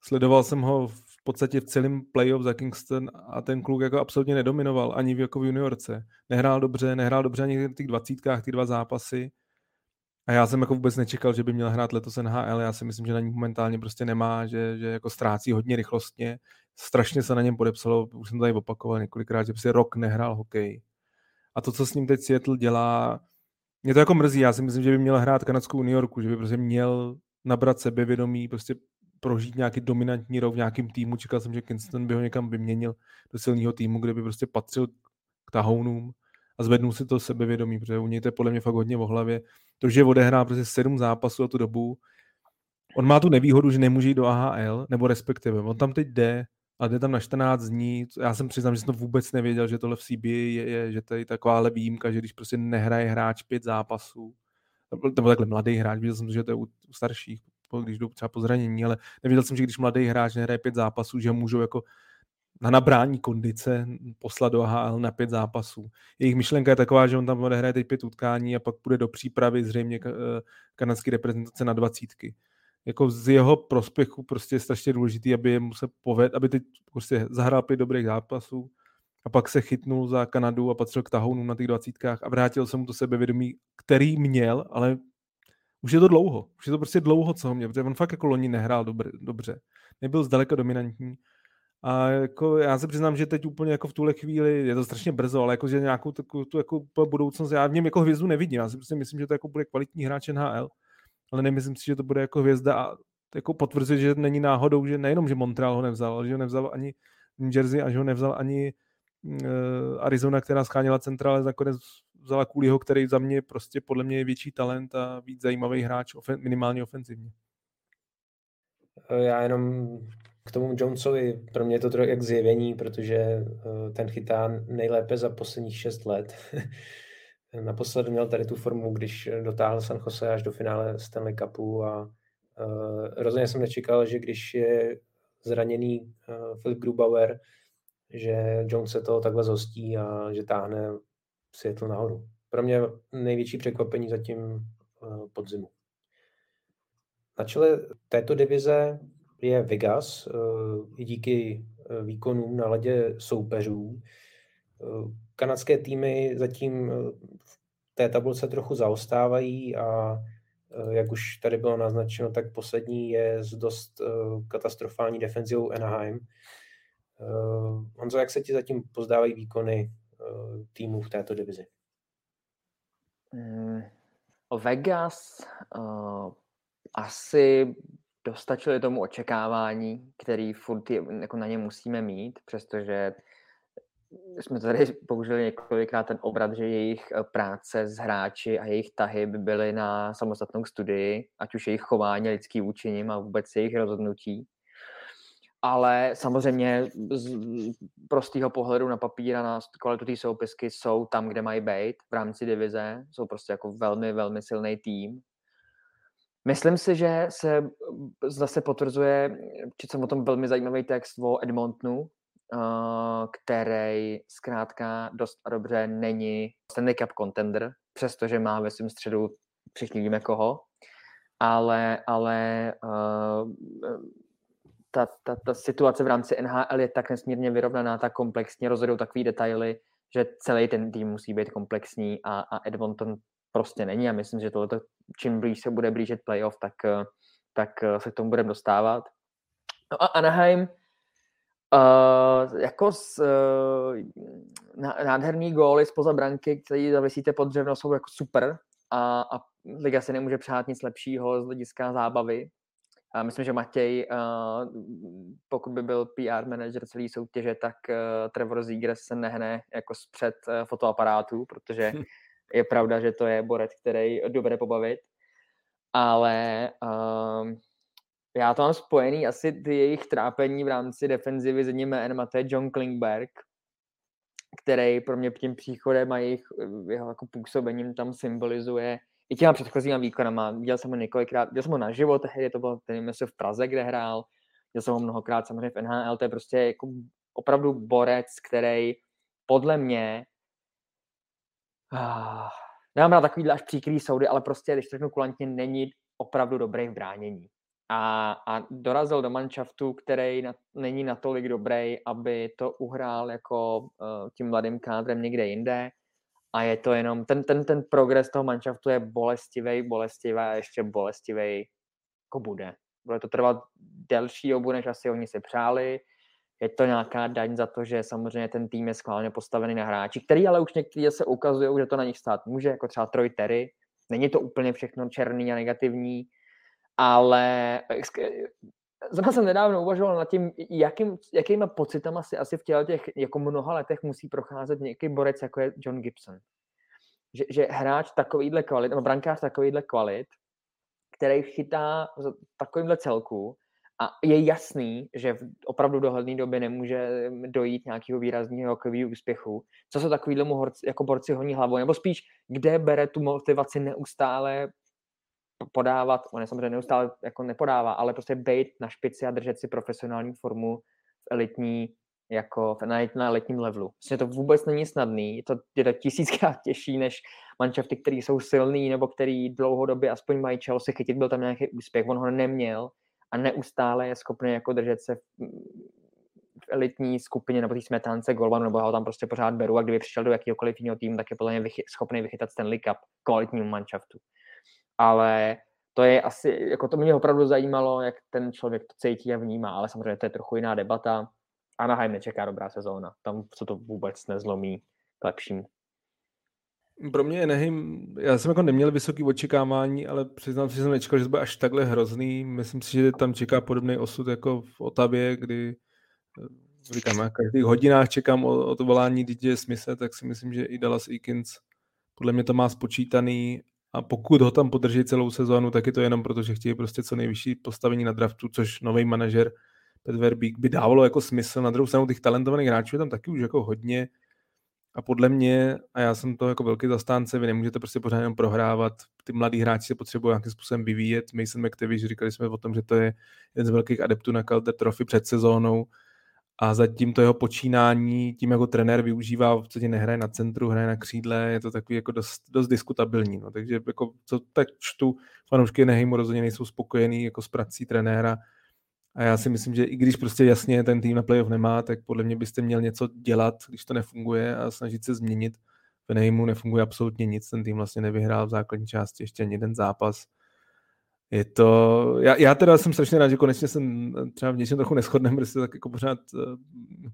Sledoval jsem ho v podstatě v celém playoff za Kingston a ten kluk jako absolutně nedominoval ani v, jako v juniorce. Nehrál dobře, nehrál dobře ani v těch dvacítkách, ty dva zápasy. A já jsem jako vůbec nečekal, že by měl hrát letos NHL. Já si myslím, že na ní momentálně prostě nemá, že, že jako ztrácí hodně rychlostně. Strašně se na něm podepsalo, už jsem tady opakoval několikrát, že prostě rok nehrál hokej. A to, co s ním teď Seattle dělá, mě to jako mrzí. Já si myslím, že by měl hrát kanadskou New že by prostě měl nabrat sebevědomí, prostě prožít nějaký dominantní rok v nějakém týmu. Čekal jsem, že Kingston by ho někam vyměnil do silného týmu, kde by prostě patřil k tahounům a zvednul si to sebevědomí, protože u něj to je podle mě fakt hodně v hlavě. To, že odehrá prostě sedm zápasů a tu dobu, on má tu nevýhodu, že nemůže jít do AHL, nebo respektive, on tam teď jde, a jde tam na 14 dní. Já jsem přiznám, že jsem to vůbec nevěděl, že tohle v CBA je, je že tady takováhle výjimka, že když prostě nehraje hráč pět zápasů, nebo takhle mladý hráč, viděl jsem, že to je u starších, když jdou třeba po zranění, ale nevěděl jsem, že když mladý hráč nehraje pět zápasů, že můžou jako na nabrání kondice poslat do HL na pět zápasů. Jejich myšlenka je taková, že on tam odehraje teď pět utkání a pak půjde do přípravy zřejmě eh, kanadské reprezentace na dvacítky jako z jeho prospěchu prostě je strašně důležitý, aby mu se poved, aby teď prostě zahrál pět dobrých zápasů a pak se chytnul za Kanadu a patřil k tahounům na těch dvacítkách a vrátil se mu to sebevědomí, který měl, ale už je to dlouho. Už je to prostě dlouho, co ho měl, protože on fakt jako loni nehrál dobře, dobře. Nebyl zdaleka dominantní. A jako já se přiznám, že teď úplně jako v tuhle chvíli, je to strašně brzo, ale jako, že nějakou tu, tu jako budoucnost, já v něm jako hvězdu nevidím. Já si prostě myslím, že to jako bude kvalitní hráč NHL ale nemyslím si, že to bude jako hvězda a jako potvrzuje, že není náhodou, že nejenom, že Montreal ho nevzal, ale že ho nevzal ani New Jersey a že ho nevzal ani uh, Arizona, která scháněla centrále, nakonec vzala Cooleyho, který za mě prostě podle mě je větší talent a víc zajímavý hráč, ofen, minimálně ofenzivně. Eh, já jenom k tomu Jonesovi, pro mě je to trochu jak zjevení, protože eh, ten chytá nejlépe za posledních šest let. Naposled měl tady tu formu, když dotáhl San Jose až do finále Stanley Cupu a uh, rozhodně jsem nečekal, že když je zraněný uh, Filip Grubauer, že Jones se toho takhle zhostí a že táhne Seattle nahoru. Pro mě největší překvapení zatím uh, podzimu. Na čele této divize je Vegas, díky výkonům na ledě soupeřů. Kanadské týmy zatím té tabulce trochu zaostávají a jak už tady bylo naznačeno, tak poslední je s dost katastrofální defenzivou Anaheim. Honzo, jak se ti zatím pozdávají výkony týmů v této divizi? Mm, Vegas uh, asi dostačili tomu očekávání, který furt je, jako na ně musíme mít, přestože jsme tady použili několikrát ten obrat, že jejich eh, práce s hráči a jejich tahy by byly na samostatnou studii, ať už jejich chování, lidský vůči a vůbec jejich rozhodnutí. Ale samozřejmě z prostého pohledu na papíra, na kvalitu té soupisky jsou tam, kde mají být v rámci divize. Jsou prostě jako velmi, velmi silný tým. Myslím si, že se zase potvrzuje, četl jsem o tom velmi zajímavý text o Edmontonu, který zkrátka dost dobře není Stanley Cup contender, přestože má ve svém středu všichni víme koho, ale, ale uh, ta, ta, ta situace v rámci NHL je tak nesmírně vyrovnaná, tak komplexně, rozhodou takové detaily, že celý ten tým musí být komplexní a, a Edmonton prostě není a myslím, že tohle čím blíž se bude blížit playoff, tak, tak se k tomu budeme dostávat. No a Anaheim, Uh, jako z, uh, nádherný góly spoza branky, který zavisíte pod dřevno, jsou jako super a, a liga se nemůže přát nic lepšího z hlediska zábavy. A myslím, že Matěj, uh, pokud by byl PR manager celé soutěže, tak uh, Trevor Ziegler se nehne jako zpřed uh, fotoaparátu, protože je pravda, že to je borec, který dobře pobavit. Ale uh, já to mám spojený asi ty jejich trápení v rámci defenzivy s jedním jménem a to je John Klingberg, který pro mě tím příchodem a jejich, jeho jako působením tam symbolizuje i těma předchozíma výkonama. Viděl jsem ho několikrát, viděl jsem ho naživo, tehdy to bylo ten v Praze, kde hrál, viděl jsem ho mnohokrát samozřejmě v NHL, to je prostě jako opravdu borec, který podle mě ah, nemám rád takovýhle až příkrý soudy, ale prostě, když to řeknu kulantně, není opravdu dobrý v bránění a, a dorazil do manšaftu, který na, není natolik dobrý, aby to uhrál jako uh, tím mladým kádrem někde jinde. A je to jenom, ten, ten, ten progres toho manšaftu je bolestivý, bolestivý a ještě bolestivý jako bude. Bude to trvat delší dobu, než asi oni si přáli. Je to nějaká daň za to, že samozřejmě ten tým je schválně postavený na hráči, který ale už někteří se ukazují, že to na nich stát může, jako třeba Troy Terry. Není to úplně všechno černý a negativní, ale zrovna jsem nedávno uvažoval nad tím, jakým, jakýma pocitama si asi v těle těch jako mnoha letech musí procházet nějaký borec, jako je John Gibson. Že, že hráč takovýhle kvalit, nebo brankář takovýhle kvalit, který chytá takovýmhle celku a je jasný, že v opravdu dohledné době nemůže dojít nějakého výrazného hokejového úspěchu. Co se takovýhle jako borci honí hlavou? Nebo spíš, kde bere tu motivaci neustále podávat, on je samozřejmě neustále jako nepodává, ale prostě být na špici a držet si profesionální formu v elitní, jako na, na letním levelu. Vlastně to vůbec není snadný, to je to tisíckrát těžší než manšafty, které jsou silný nebo který dlouhodobě aspoň mají čeho se chytit, byl tam nějaký úspěch, on ho neměl a neustále je schopný jako držet se v, v elitní skupině nebo té smetánce Golmanu, nebo ho tam prostě pořád beru a kdyby přišel do jakýkoliv jiného týmu, tak je podle mě vychy, schopný vychytat Stanley Cup kvalitnímu manšaftu ale to je asi, jako to mě opravdu zajímalo, jak ten člověk to cítí a vnímá, ale samozřejmě to je trochu jiná debata. Anaheim nečeká dobrá sezóna, tam se to vůbec nezlomí k lepšímu. Pro mě Anaheim, já jsem jako neměl vysoké očekávání, ale přiznám si, že jsem nečekal, že to bude až takhle hrozný. Myslím si, že tam čeká podobný osud jako v Otavě, kdy eh, říkám, na každých hodinách čekám o, o to volání DJ Smise, tak si myslím, že i Dallas Eakins podle mě to má spočítaný a pokud ho tam podrží celou sezónu, tak je to jenom proto, že chtějí prostě co nejvyšší postavení na draftu, což nový manažer Pet Verbík by dávalo jako smysl. Na druhou stranu těch talentovaných hráčů je tam taky už jako hodně. A podle mě, a já jsem to jako velký zastánce, vy nemůžete prostě pořád jenom prohrávat, ty mladí hráči se potřebují nějakým způsobem vyvíjet. Mason McTavish, říkali jsme o tom, že to je jeden z velkých adeptů na Calder Trophy před sezónou a zatím to jeho počínání, tím jako trenér využívá, v podstatě nehraje na centru, hraje na křídle, je to takový jako dost, dost diskutabilní. No. Takže jako, co teď čtu, fanoušky Nehejmu rozhodně nejsou spokojení jako s prací trenéra, a já si myslím, že i když prostě jasně ten tým na playoff nemá, tak podle mě byste měl něco dělat, když to nefunguje a snažit se změnit. V Nehejmu nefunguje absolutně nic, ten tým vlastně nevyhrál v základní části ještě ani jeden zápas je to, já, já teda jsem strašně rád, že konečně jsem třeba v něčem trochu neschodném, protože tak jako pořád uh,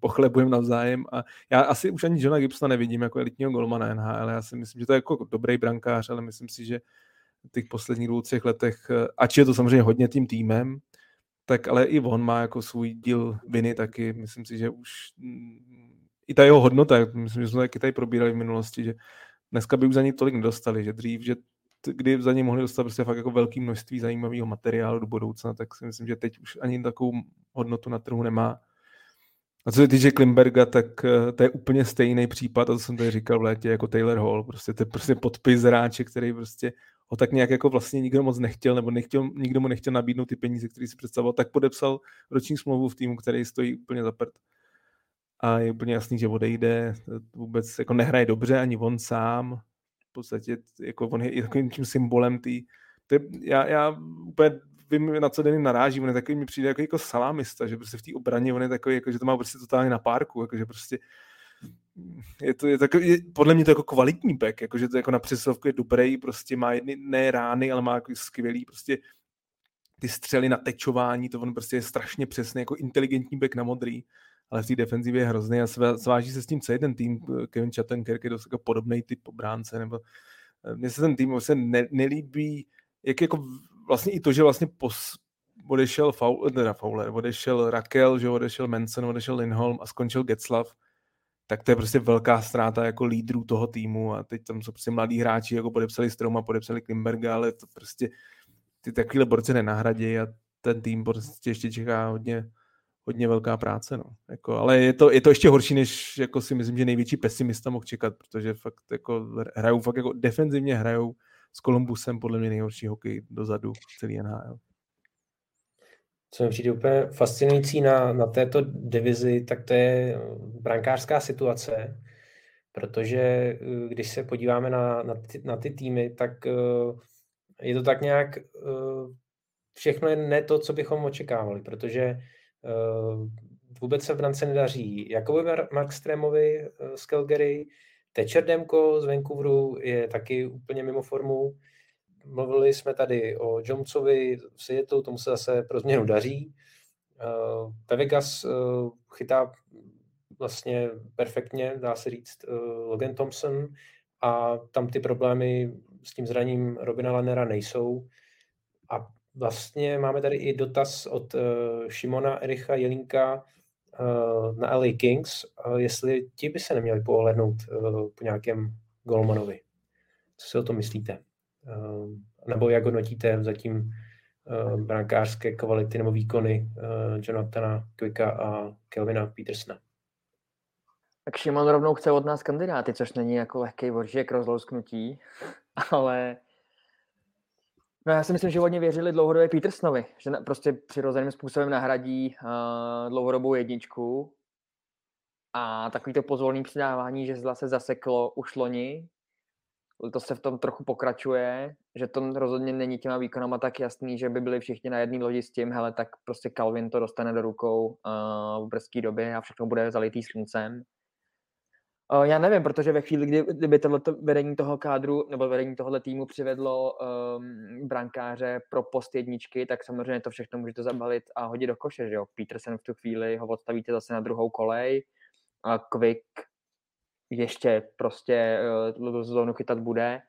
pochlebujem navzájem. A já asi už ani Johna Gibsona nevidím jako elitního golmana NHL, já si myslím, že to je jako dobrý brankář, ale myslím si, že těch posledních dvou, třech letech, eh, ač je to samozřejmě hodně tím týmem, tak ale i on má jako svůj díl viny taky, myslím si, že už mm, i ta jeho hodnota, myslím, že jsme taky tady probírali v minulosti, že dneska by už za ní tolik nedostali, že dřív, že kdy za ně mohli dostat prostě fakt jako velké množství zajímavého materiálu do budoucna, tak si myslím, že teď už ani takovou hodnotu na trhu nemá. A co se týče Klimberga, tak eh, to je úplně stejný případ, a to jsem tady říkal v létě, jako Taylor Hall. Prostě to je prostě podpis hráče, který prostě ho tak nějak jako vlastně nikdo moc nechtěl, nebo nechtěl, nikdo mu nechtěl nabídnout ty peníze, které si představoval, tak podepsal roční smlouvu v týmu, který stojí úplně za prd. A je úplně jasný, že odejde, vůbec jako nehraje dobře ani on sám, v podstatě jako on je takovým tím symbolem tý, je, já, já úplně vím, na co den naráží, on je takový, mi přijde jako, jako salámista, že prostě v té obraně on je takový, jako, že to má prostě totálně na párku, jako, že prostě je to, je takový, je, podle mě to jako kvalitní back, jako, že to jako na přesovku je dobrý, prostě má jedny, ne rány, ale má jako skvělý prostě ty střely na tečování, to on prostě je strašně přesný, jako inteligentní back na modrý ale v té defenzivě je hrozný a sváží se s tím celý ten tým. Kevin Chattenkirk je dost jako podobný typ obránce, nebo eh, mně se ten tým se ne, nelíbí, jak jako vlastně i to, že vlastně pos, odešel Faul, teda Fowler, odešel Rakel, že odešel Manson, odešel Lindholm a skončil Getzlav, tak to je prostě velká ztráta jako lídrů toho týmu a teď tam jsou prostě mladí hráči, jako podepsali Stroma, podepsali Klimberga, ale to prostě ty takovýhle borce nenahradí a ten tým prostě ještě čeká hodně, hodně velká práce, no. Jako, ale je to, je to ještě horší, než jako si myslím, že největší pesimista mohl čekat, protože fakt jako hrajou, fakt jako defenzivně hrajou s Kolumbusem podle mě nejhorší hokej dozadu celý NHL. Co mi přijde úplně fascinující na, na této divizi, tak to je brankářská situace, protože eh, když se podíváme na, na, ty, na ty týmy, tak eh, je to tak nějak eh, všechno je ne to, co bychom očekávali, protože Eh, vůbec se v brance nedaří Jakoby Markstremovi eh, z Calgary, Thatcher Demko z Vancouveru je taky úplně mimo formu. Mluvili jsme tady o Jonesovi v Seattle, tomu se zase pro změnu daří. Ve eh, Vegas chytá vlastně perfektně, dá se říct, Logan Thompson a tam ty problémy s tím zraním Robina Lannera nejsou. Vlastně máme tady i dotaz od uh, Šimona Ericha Jelinka uh, na LA Kings, uh, jestli ti by se neměli pohlednout uh, po nějakém Golmanovi. Co si o to myslíte? Uh, nebo jak hodnotíte zatím uh, brankářské kvality nebo výkony uh, Jonathana Quicka a Kelvina Petersona? Tak Šimon rovnou chce od nás kandidáty, což není jako lehký voržek rozlousknutí, ale No já si myslím, že hodně věřili dlouhodobě Petersonovi, že na, prostě přirozeným způsobem nahradí uh, dlouhodobou jedničku a takový to pozvolný přidávání, že zla se zaseklo už loni, to se v tom trochu pokračuje, že to rozhodně není těma výkonama tak jasný, že by byli všichni na jedné lodi s tím, hele, tak prostě Calvin to dostane do rukou uh, v brzké době a všechno bude zalitý sluncem. Uh, já nevím, protože ve chvíli, kdy, kdyby tohleto vedení toho kádru nebo vedení tohohle týmu přivedlo um, brankáře pro post jedničky, tak samozřejmě to všechno můžete zabalit a hodit do koše, že jo. Peterson v tu chvíli ho odstavíte zase na druhou kolej a Quick ještě prostě uh, zónu chytat bude.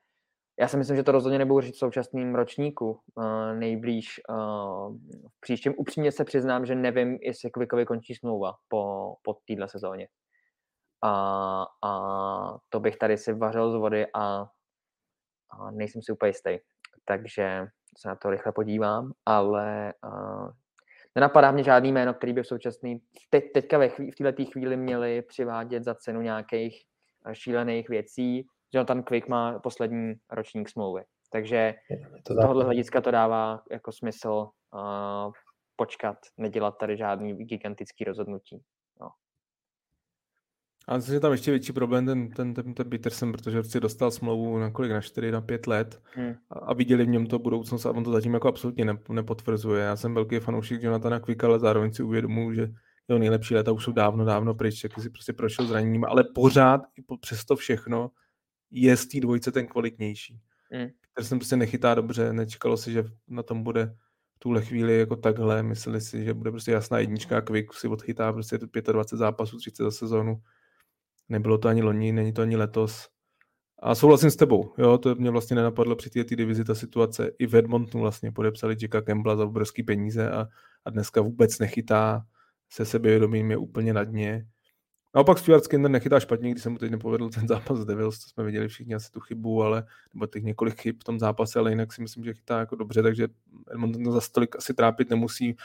Já si myslím, že to rozhodně nebudu říct v současným ročníku uh, nejblíž. Uh, v příštím upřímně se přiznám, že nevím, jestli Quickovi končí smlouva po, po téhle sezóně a, a to bych tady si vařil z vody a, a nejsem si úplně jistý. Takže se na to rychle podívám, ale uh, nenapadá mě žádný jméno, který by v současný, teď, teďka ve chvíli, v této chvíli měli přivádět za cenu nějakých šílených věcí. Jonathan Quick má poslední ročník smlouvy. Takže to z tohohle hlediska to dává jako smysl uh, počkat, nedělat tady žádný gigantický rozhodnutí. A myslím, že tam ještě větší problém ten, ten, ten, ten Peterson, protože si prostě dostal smlouvu na kolik, na 4, na 5 let hmm. a, a viděli v něm to budoucnost a on to zatím jako absolutně ne, nepotvrzuje. Já jsem velký fanoušek Jonathana Quicka, ale zároveň si uvědomuji, že jeho nejlepší leta už jsou dávno, dávno pryč, jak si prostě prošel zraněním, ale pořád i přes to všechno je z té dvojce ten kvalitnější. Hmm. Peterson prostě nechytá dobře, nečekalo si, že na tom bude tuhle chvíli jako takhle, mysleli si, že bude prostě jasná jednička a Quick si odchytá prostě 25 zápasů, 30 za sezónu Nebylo to ani loni, není to ani letos. A souhlasím s tebou, jo, to mě vlastně nenapadlo při té divizi ta situace. I v Edmontonu vlastně podepsali Jacka Campbella za obrovský peníze a, a dneska vůbec nechytá, se sebevědomím je úplně na dně. Naopak Stuart Skinner nechytá špatně, když se mu teď nepovedl ten zápas s Devils, to jsme viděli všichni asi tu chybu, ale nebo těch několik chyb v tom zápase, ale jinak si myslím, že chytá jako dobře, takže Edmonton to za stolik asi trápit nemusí,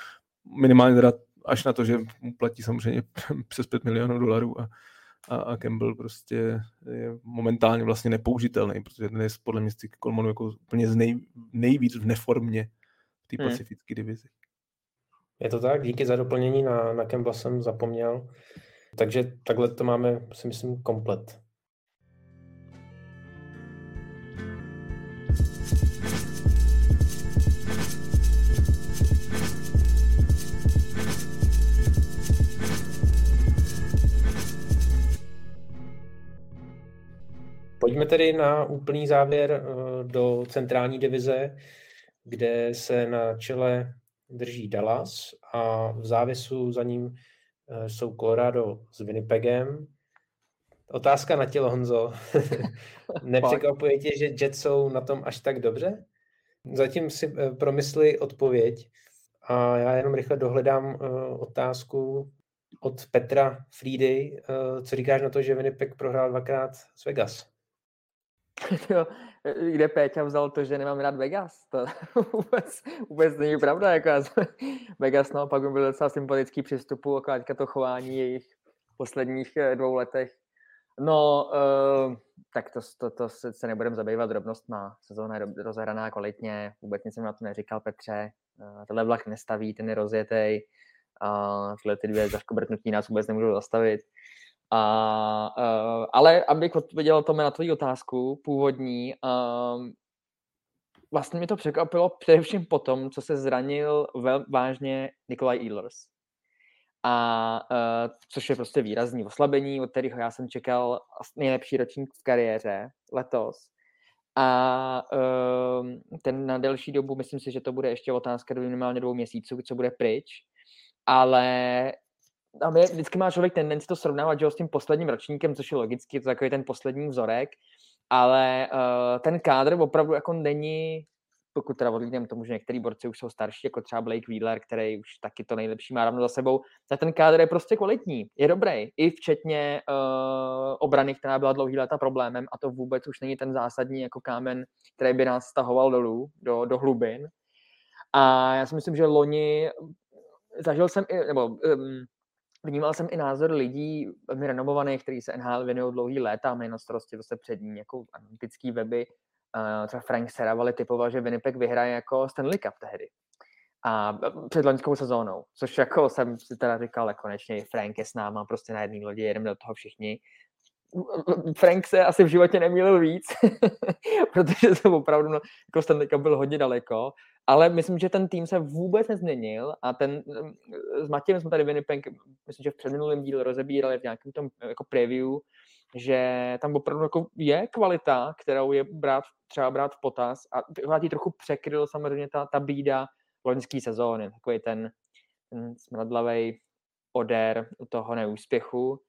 minimálně teda až na to, že mu platí samozřejmě přes 5 milionů dolarů a, a, a Campbell prostě je momentálně vlastně nepoužitelný, protože ten je podle mě z těch jako úplně z nej, nejvíc v neformě v té hmm. pacifické divizi. Je to tak, díky za doplnění na, na Campbell jsem zapomněl. Takže takhle to máme, si myslím, komplet. Pojďme tedy na úplný závěr eh, do centrální divize, kde se na čele drží Dallas a v závěsu za ním eh, jsou Colorado s Winnipegem. Otázka na tělo, Honzo. Nepřekvapuje tě, že Jets jsou na tom až tak dobře? Zatím si eh, promysli odpověď a já jenom rychle dohledám otázku od Petra Friedy. Co říkáš na to, že Winnipeg prohrál dvakrát s Vegas? jo, kde Péťa vzal to, že nemám rád Vegas. To vůbec, vůbec není pravda. Jako já, Vegas naopak by byl docela sympatický přístupu, akorát to chování jejich posledních eh, dvou letech. No, uh, tak to, to, to se, se nebudeme zabývat drobnostma. Sezóna je rozehraná kvalitně, vůbec nic jsem na to neříkal Petře. Uh, tenhle vlak nestaví, ten je rozjetej. Uh, tyhle ty dvě zaškobrtnutí nás vůbec nemůžou zastavit. A, uh, ale abych odpověděl tomu na tvoji otázku původní, um, vlastně mi to překvapilo především po tom, co se zranil vel, vážně Nikolaj Ehlers. A uh, což je prostě výrazný oslabení, od kterého já jsem čekal nejlepší ročník v kariéře letos. A uh, ten na delší dobu, myslím si, že to bude ještě otázka do minimálně dvou měsíců, co bude pryč. Ale tam je, vždycky má člověk tendenci to srovnávat s tím posledním ročníkem, což je logicky, to je takový ten poslední vzorek, ale uh, ten kádr opravdu jako není, pokud teda odlídnem tomu, že některý borci už jsou starší, jako třeba Blake Wheeler, který už taky to nejlepší má rovno za sebou, tak ten kádr je prostě kvalitní, je dobrý, i včetně uh, obrany, která byla dlouhý léta problémem a to vůbec už není ten zásadní jako kámen, který by nás stahoval dolů, do, do hlubin. A já si myslím, že loni zažil jsem, i, nebo um, vnímal jsem i názor lidí velmi renomovaných, kteří se NHL věnují dlouhý léta, mají na starosti zase přední jako analytický weby. Uh, třeba Frank Seravali typoval, že Winnipeg vyhraje jako Stanley Cup tehdy. A před loňskou sezónou, což jako jsem si teda říkal, jako konečně Frank je s náma prostě na jedné lodi, jedeme do toho všichni. Frank se asi v životě nemýlil víc, protože jsem opravdu no, jako Stanley Cup byl hodně daleko ale myslím, že ten tým se vůbec nezměnil a ten, s Matějem jsme tady Winnipeg, myslím, že v předminulém díle rozebírali v nějakém tom jako preview, že tam opravdu jako je kvalita, kterou je brát, třeba brát v potaz a vládí trochu překryl samozřejmě ta, ta bída loňský sezóny, takový ten, ten smradlavý odér toho neúspěchu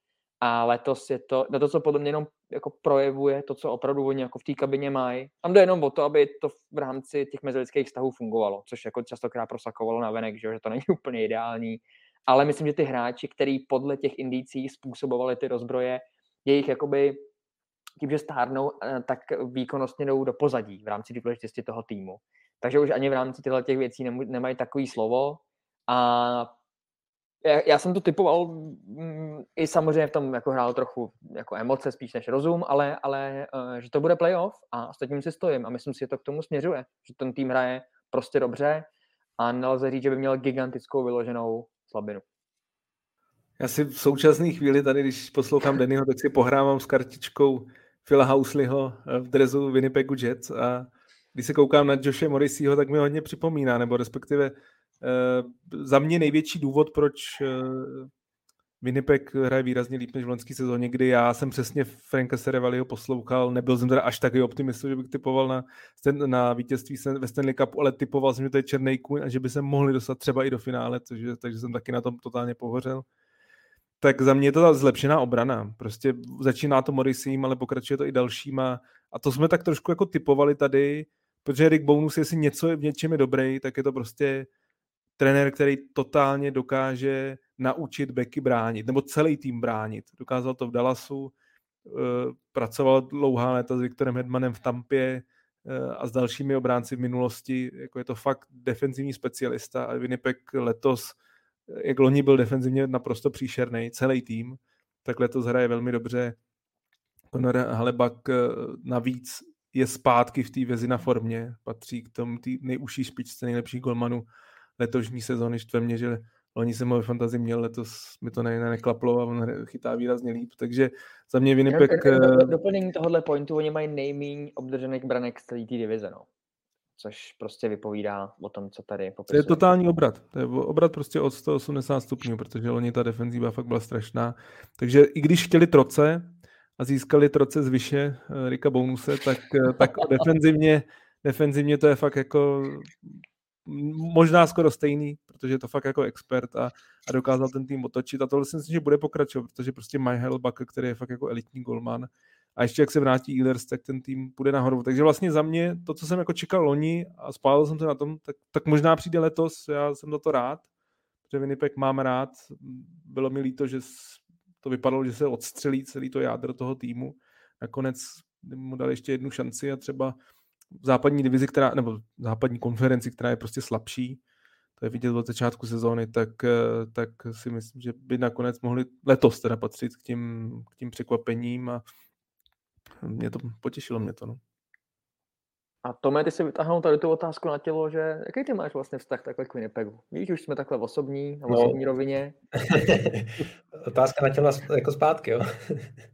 a letos je to, to, co podle mě jenom jako projevuje to, co opravdu oni jako v té kabině mají. Tam jde jenom o to, aby to v rámci těch mezilidských vztahů fungovalo, což jako častokrát prosakovalo na venek, že, že to není úplně ideální. Ale myslím, že ty hráči, který podle těch indicí způsobovali ty rozbroje, jejich jakoby tím, že stárnou, eh, tak výkonnostně jdou do pozadí v rámci důležitosti toho týmu. Takže už ani v rámci těchto těch věcí nemají takový slovo a Já, já jsem to typoval mm, i samozřejmě v tom jako hrál trochu jako emoce spíš než rozum, ale, ale uh, že to bude playoff a ostatním si stojím a myslím si, že to k tomu směřuje, že ten tým hraje prostě dobře a nelze říct, že by měl gigantickou vyloženou slabinu. Já si v současné chvíli tady, když poslouchám Dennyho, tak si pohrávám s kartičkou Phila Housleyho v drezu Winnipegu Jets a když se koukám na Joshe Morriseyho, tak mi hodně připomíná, nebo respektive za mě největší důvod, proč uh, Winnipeg hraje výrazně líp než v loňské sezóně, kdy já jsem přesně Franka Serevaliho poslouchal, nebyl jsem teda až takový optimista, že bych typoval na, na vítězství ve Stanley Cupu, ale typoval jsem, že to je černý kůň a že by se mohli dostat třeba i do finále, což, takže jsem taky na tom totálně pohořel tak za mě je to ta zlepšená obrana. Prostě začíná to Morrisím, ale pokračuje to i dalšíma. A to jsme tak trošku jako typovali tady, protože Rick Bonus, jestli něco v něčem je dobrý, tak je to prostě trenér, který totálně dokáže naučit Becky bránit, nebo celý tým bránit. Dokázal to v Dallasu, eh, pracoval dlouhá léta s Viktorem Hedmanem v Tampě eh, a s dalšími obránci v minulosti. Jako je to fakt defenzivní specialista a Winnipeg letos jak loni byl defenzivně naprosto příšerný, celý tým, tak letos hraje velmi dobře. Conor Halebak eh, navíc je zpátky v té vězi na formě, patří k tomu tý nejužší špičce nejlepších golmanů letošní sezóny, štve mě, že loni jsem ho fantazii měl, letos mi to ne, ne, neklaplo a on chytá výrazně líp, takže za mě Winnipeg... Eh, doplnění tohohle pointu, oni mají nejméně obdržených branek z celé té divize, no což prostě vypovídá o tom, co tady popisuje. To je totální obrat. To je obrat prostě od 180 stupňů, protože oni ta defenzíva fakt byla strašná. Takže i když chtěli troce a získali troce z vyše eh, Rika Bonuse, tak, eh, tak defenzivně, defenzivně to je fakt jako možná skoro stejný, protože je to fakt jako expert a, a dokázal ten tým otočit a tohle si myslím, že bude pokračovat, protože prostě Michael Buck, který je fakt jako elitní golman, a ještě jak se vrátí Ehlers, tak ten tým půjde nahoru. Takže vlastně za mě to, co jsem jako čekal loni a spálil jsem to na tom, tak, tak možná přijde letos, já jsem za to rád, protože Winnipeg mám rád. Bylo mi líto, že to vypadalo, že se odstřelí celý to jádro toho týmu. Nakonec mu dali ještě jednu šanci a třeba západní divizi, která, nebo v západní konferenci, která je prostě slabší, to je vidět od začátku sezóny, tak, tak si myslím, že by nakonec mohli letos teda patřit k tím, k tím překvapením a mě to potěšilo mě to. No. A Tome, ty si vytáhnul tady tu otázku na tělo, že jaký ty máš vlastně vztah takhle k Winnipegu? Víš, už jsme takhle v osobní, na no. osobní no. rovině. Otázka na tělo jako zpátky, jo?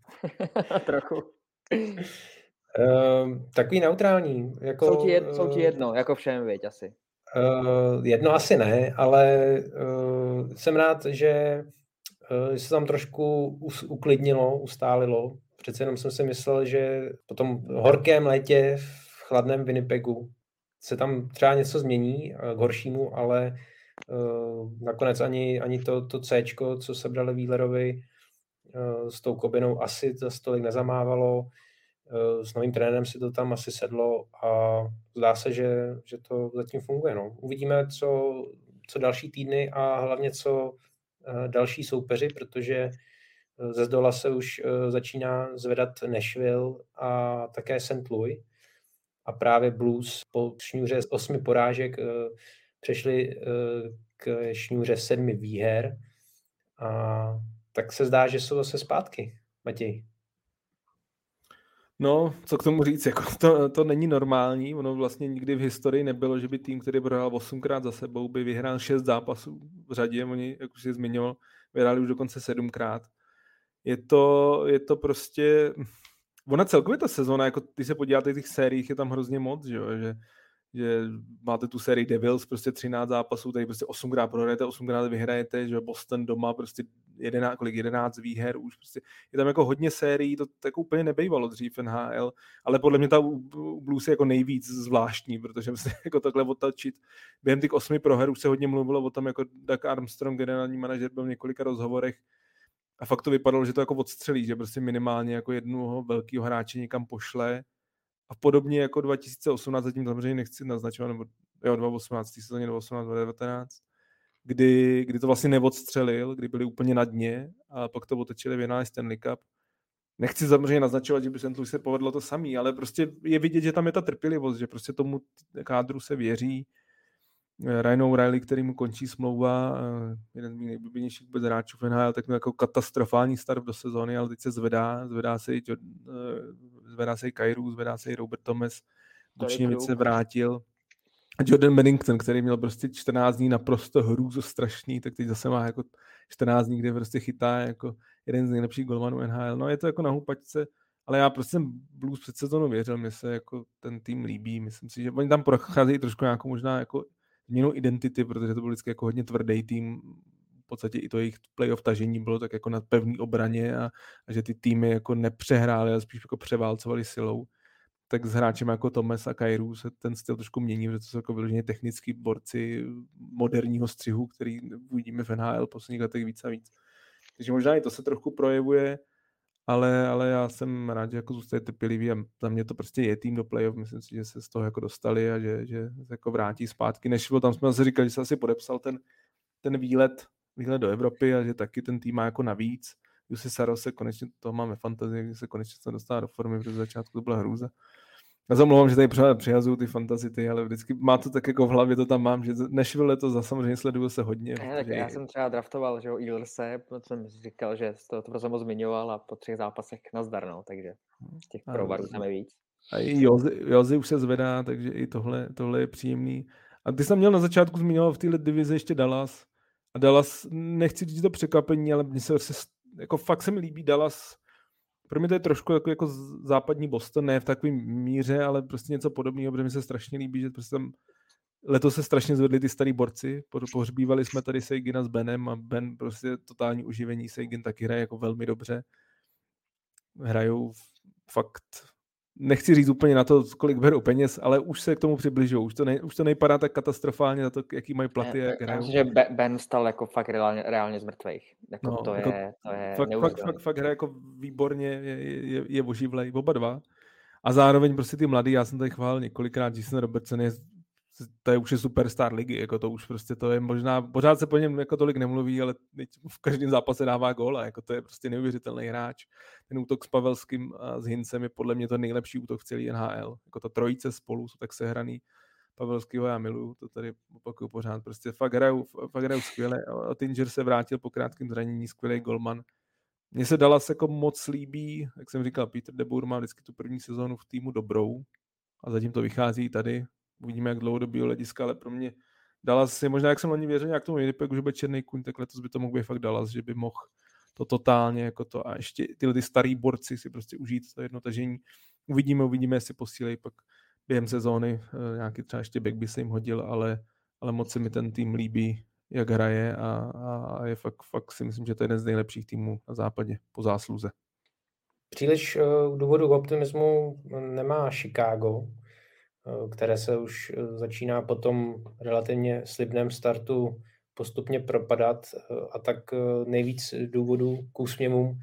Trochu. Uh, takový neutrální. Jako, jsou, ti jedno, jsou ti jedno, jako všem, věď asi. Uh, jedno asi ne, ale uh, jsem rád, že uh, se tam trošku uklidnilo, ustálilo, Přece jenom jsem si myslel, že po tom horkém létě v chladném Winnipegu se tam třeba něco změní eh, k horšímu, ale uh, nakonec ani, ani to, to C, co sebrali Wheelerovi uh, s tou kobinou, asi za stolik nezamávalo. Uh, s novým trenérem si to tam asi sedlo a zdá se, že, že to zatím funguje. No. Uvidíme, co, co další týdny a hlavně co uh, další soupeři, protože ze zdola se už eh, začíná zvedat Nashville a také St. Louis. A právě Blues po šňůře z osmi porážek eh, přešli eh, k šňůře sedmi výher. A tak se zdá, že jsou zase zpátky. Matěj. No, co k tomu říct, jako to, to není normální, ono vlastně nikdy v historii nebylo, že by tým, který prohrál 8krát za sebou, by vyhrál 6 zápasů v řadě, oni, jak už si zmiňoval, vyhráli už dokonce 7krát je to, je to prostě, ona celkově ta sezona, jako když se podíváte těch sériích, je tam hrozně moc, že, jo? že, že máte tu sérii Devils, prostě 13 zápasů, tady prostě 8krát prohrajete, 8krát vyhrajete, že Boston doma, prostě 11, kolik 11 výher už, prostě je tam jako hodně sérií, to tak úplně nebejvalo dřív NHL, ale podle mě ta u Blues je jako nejvíc zvláštní, protože se jako takhle otačit. Během těch osmi proher už se hodně mluvilo o tom, jako Doug Armstrong, generální manažer, byl v několika rozhovorech, a fakt to vypadalo, že to jako odstřelí, že prostě minimálně jako jednoho velkého hráče někam pošle a podobně jako 2018, zatím samozřejmě nechci naznačovat, nebo jo, 2018, sezóně 2018, 2019, kdy, kdy to vlastně neodstřelil, kdy byli úplně na dně a pak to otočili v Stanley Cup. Nechci samozřejmě naznačovat, že by St. Se povedlo to samý, ale prostě je vidět, že tam je ta trpělivost, že prostě tomu kádru se věří. Ryan O'Reilly, který mu končí smlouva, jeden z mých nejblíbenějších vůbec hráčů v NHL, tak měl jako katastrofální start do sezóny, ale teď se zvedá, zvedá se i, zvedá se i Kairu, zvedá se i Robert Thomas, Bučněvic se vrátil. Jordan Bennington, který měl prostě 14 dní naprosto hrůzo strašný, tak teď zase má jako 14 dní, kde prostě chytá jako jeden z nejlepších golmanů NHL. No je to jako na houpačce, ale já prostě jsem Blues před sezónou věřil, mě se jako ten tým líbí, myslím si, že oni tam procházejí trošku nějakou možná jako změnu identity, protože to byl vždycky jako hodně tvrdý tým, v podstatě i to jejich playoff tažení bylo tak jako na pevný obraně a, a že ty týmy jako nepřehrály, ale spíš jako převálcovali silou tak s hráčem jako Tomes a Kairu se ten styl trošku mění, protože to jsou jako vyloženě technický borci moderního střihu, který uvidíme v NHL posledních letech víc a víc. Takže možná i to se trochu projevuje, ale, ale já jsem rád, že jako zůstaje trpělivý a za mě to prostě je tým do playoff, myslím si, že se z toho jako dostali a že, že se jako vrátí zpátky. Než tam jsme zase říkali, že se asi podepsal ten, ten výlet, výlet do Evropy a že taky ten tým má jako navíc. Jussi Saro se konečně, to máme fantazii, se konečně se dostává do formy, protože začátku to byla hrůza. Já se omlouvám, že tady pořád přihazuju ty fantazity, ale vždycky má to tak jako v hlavě, to tam mám, že Nashville to za samozřejmě sleduju se hodně. Ne, tak já jsem třeba draftoval, že jo, Eaglese, jsem říkal, že to, to moc zmiňoval a po třech zápasech nazdar, no, takže těch provarů tam je víc. A i Jozy, Jozy už se zvedá, takže i tohle, tohle je příjemný. A ty jsem měl na začátku zmiňoval v téhle divizi ještě Dallas. A Dallas, nechci říct to překvapení, ale mně se jako fakt se mi líbí Dallas pro mě to je trošku jako, jako západní Boston, ne v takovém míře, ale prostě něco podobného, protože mi se strašně líbí, že prostě tam letos se strašně zvedli ty starý borci, pohřbívali jsme tady Seigina s Benem a Ben prostě totální uživení, Seigin taky hraje jako velmi dobře. Hrajou fakt nechci říct úplně na to, kolik berou peněz, ale už se k tomu přibližují. Už to, ne, už to nejpadá tak katastrofálně za to, jaký mají platy. Já, jak já myslím, že Ben stal jako fakt reálně, reálně z mrtvých. Jako no, to, jako, je, to je fakt, fakt, fakt, fakt hraje jako výborně, je, je, je oživlej, oba dva. A zároveň prostě ty mladý, já jsem tady chválil několikrát, Jason Robertson je to je už je superstar ligy, jako to už prostě to je možná, pořád se po něm jako tolik nemluví, ale v každém zápase dává góla, jako to je prostě neuvěřitelný hráč. Ten útok s Pavelským a s Hincem je podle mě to nejlepší útok v celý NHL. Jako ta trojice spolu jsou tak sehraný. Pavelského já miluju, to tady opakuju pořád. Prostě fakt hrajou, fakt hrajou skvěle. A Tinger se vrátil po krátkém zranění, skvělý golman. Mně se Dallas jako moc líbí, jak jsem říkal, Peter DeBoer má vždycky tu první sezónu v týmu dobrou a zatím to vychází tady Uvidíme, jak dlouhodobého hlediska, ale pro mě Dallas je možná, jak jsem loni věřil nějak tomu Winnipegu, že bude černý kuň, tak letos by to mohl být fakt Dallas, že by mohl to totálně jako to a ještě tyhle ty starý borci si prostě užít to jedno tažení. Uvidíme, uvidíme, jestli posílejí pak během sezóny, eh, nějaký třeba ještě back by se jim hodil, ale, ale moc se mi ten tým líbí, jak hraje a, a je fakt, fakt si myslím, že to je jeden z nejlepších týmů na západě po zásluze. Příliš uh, důvodu optimismu nemá Chicago, Eh, které se už eh, začíná po tom relativně slibném startu postupně propadat eh, a tak nejvíc důvodů k úsměvům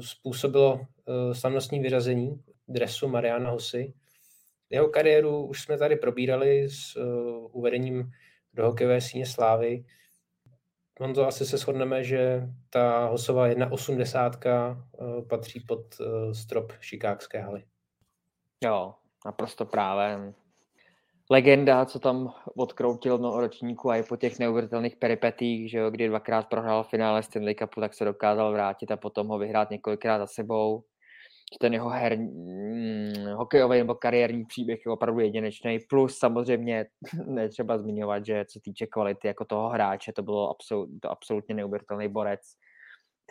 způsobilo slavnostní vyřazení dresu Mariana Hosy. Jeho kariéru už jsme tady probírali s uvedením do hokejové síně slávy. On to asi se shodneme, že ta Hosová 1,80 patří pod strop Chicagské haly. Jo, naprosto právem. Legenda, co tam odkroutil mnoho ročníků a i po těch neuvěřitelných peripetích, že jo, kdy dvakrát prohrál finále Stanley Cupu, tak se dokázal vrátit a potom ho vyhrát několikrát za sebou. Ten jeho her, hm, hokejový nebo kariérní příběh je opravdu jedinečný. Plus samozřejmě netřeba zmiňovat, že co týče kvality jako toho hráče, to bylo absolut, to absolutně neuvěřitelný borec,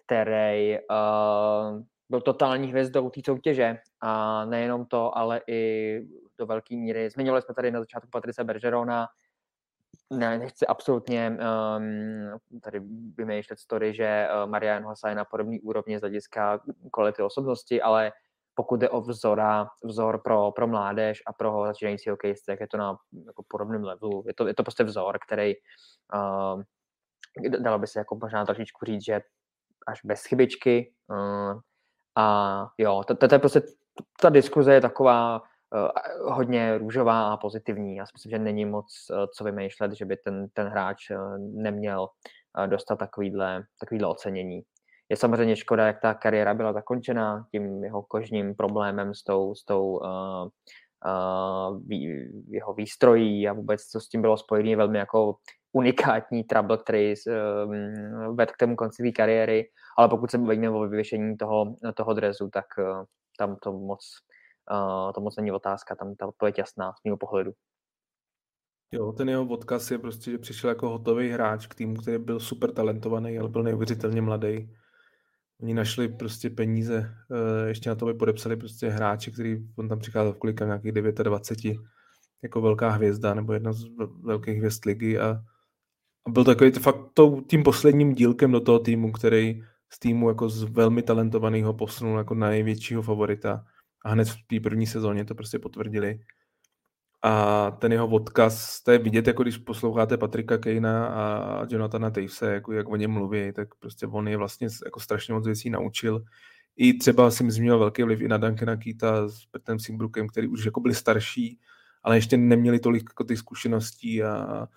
který uh, byl totální hvězdou té soutěže a nejenom to, ale i do velké míry. Zmiňovali jsme tady na začátku Patrice Bergerona, ne, nechci absolutně um, tady vymýšlet story, že uh, Marian Hossa je na podobný úrovni z hlediska kvality osobnosti, ale pokud jde o vzora, vzor pro, pro mládež a pro začínající hokejisty, tak je to na jako podobném levelu. Je to, je to prostě vzor, který uh, dalo by se jako možná trošičku říct, že až bez chybičky, uh, a jo, to, je prostě, ta diskuze je taková uh, hodně růžová a pozitivní. Já si myslím, že není moc uh, co vymýšlet, že by ten, ten hráč uh, neměl dostat takovýhle, takovýhle ocenění. Je samozřejmě škoda, jak ta kariéra byla zakončena tím jeho kožním problémem s tou, s tou uh, uh, jeho výstrojí a vůbec, co s tím bylo spojené, velmi jako unikátní trouble, který um, vedl k tomu konci své kariéry, ale pokud se bavíme o vyvěšení toho, toho dresu, tak uh, tam to moc, uh, to moc není otázka, tam ta odpověď jasná z mého pohledu. Jo, ten jeho odkaz je prostě, že přišel jako hotový hráč k týmu, který byl super talentovaný, ale byl neuvěřitelně mladý. Oni našli prostě peníze, ještě na to by podepsali prostě hráče, který on tam přicházel v kolika nějakých 29, jako velká hvězda, nebo jedna z velkých hvězd ligy a, a byl takový fakt to, tím posledním dílkem do toho týmu, který z týmu jako z velmi talentovaného posunul jako největšího favorita a hned v té první sezóně to prostě potvrdili a ten jeho odkaz, to je vidět, jako když posloucháte Patrika Kejna a Jonathana Tavese, jako jak o něm mluví, tak prostě on je vlastně jako strašně moc věcí naučil. I třeba si myslím, měl velký vliv i na Duncana Keita s Petem Simbrookem, který už jako byli starší, ale ještě neměli tolik jako těch zkušeností a,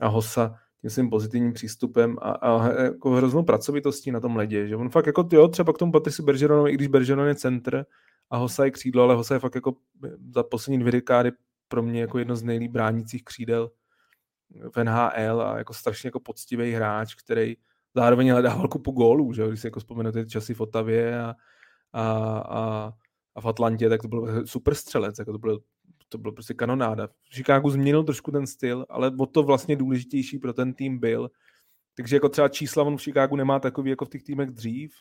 a Hosa tím svým pozitivním přístupem a, a jako hroznou pracovitostí na tom ledě, že on fakt jako, jo, třeba k tomu Patrici Bergeronovi, i když Bergeron je centr a Hosa je křídlo, ale Hosa je fakt jako za poslední dvě dekády pro mě jako jedno z nejlíp bránících křídel v NHL a jako strašně jako poctivý hráč, který zároveň hledával kupu gólů, že když si jako vzpomenete časy v Otavě a, a, a, a v Atlantě, tak to byl super střelec, jako to bylo, to bylo prostě kanonáda. V Chicagu změnil trošku ten styl, ale o to vlastně důležitější pro ten tým byl. Takže jako třeba čísla on v Chicagu nemá takový jako v těch týmech dřív,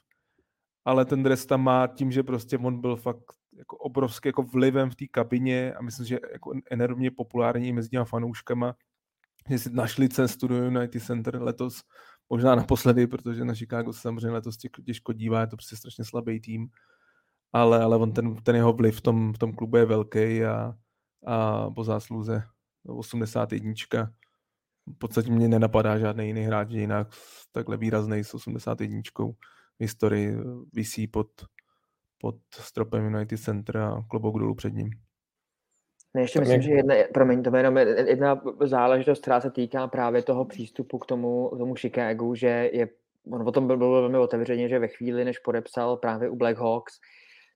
ale ten dres tam má tím, že prostě on byl fakt jako obrovský jako vlivem v té kabině a myslím, že jako enormně populární mezi těma fanouškama, že si našli cestu do United Center letos, možná naposledy, protože na Chicago se samozřejmě letos těžko dívá, je to prostě strašně slabý tým, ale, ale on ten, ten jeho vliv v tom, v tom klubu je velký a, a po zásluze 81. V podstatě mě nenapadá žádný jiný hráč jinak takhle výrazný s 81. historii visí pod, pod stropem United Center a klobouk dolů před ním. Ne, ještě myslím, že jedna, promiň, to jenom jedna záležitost, která se týká právě toho přístupu k tomu, k tomu Chicagu, že je, on o tom byl, byl velmi otevřeně, že ve chvíli, než podepsal právě u Black Hawks,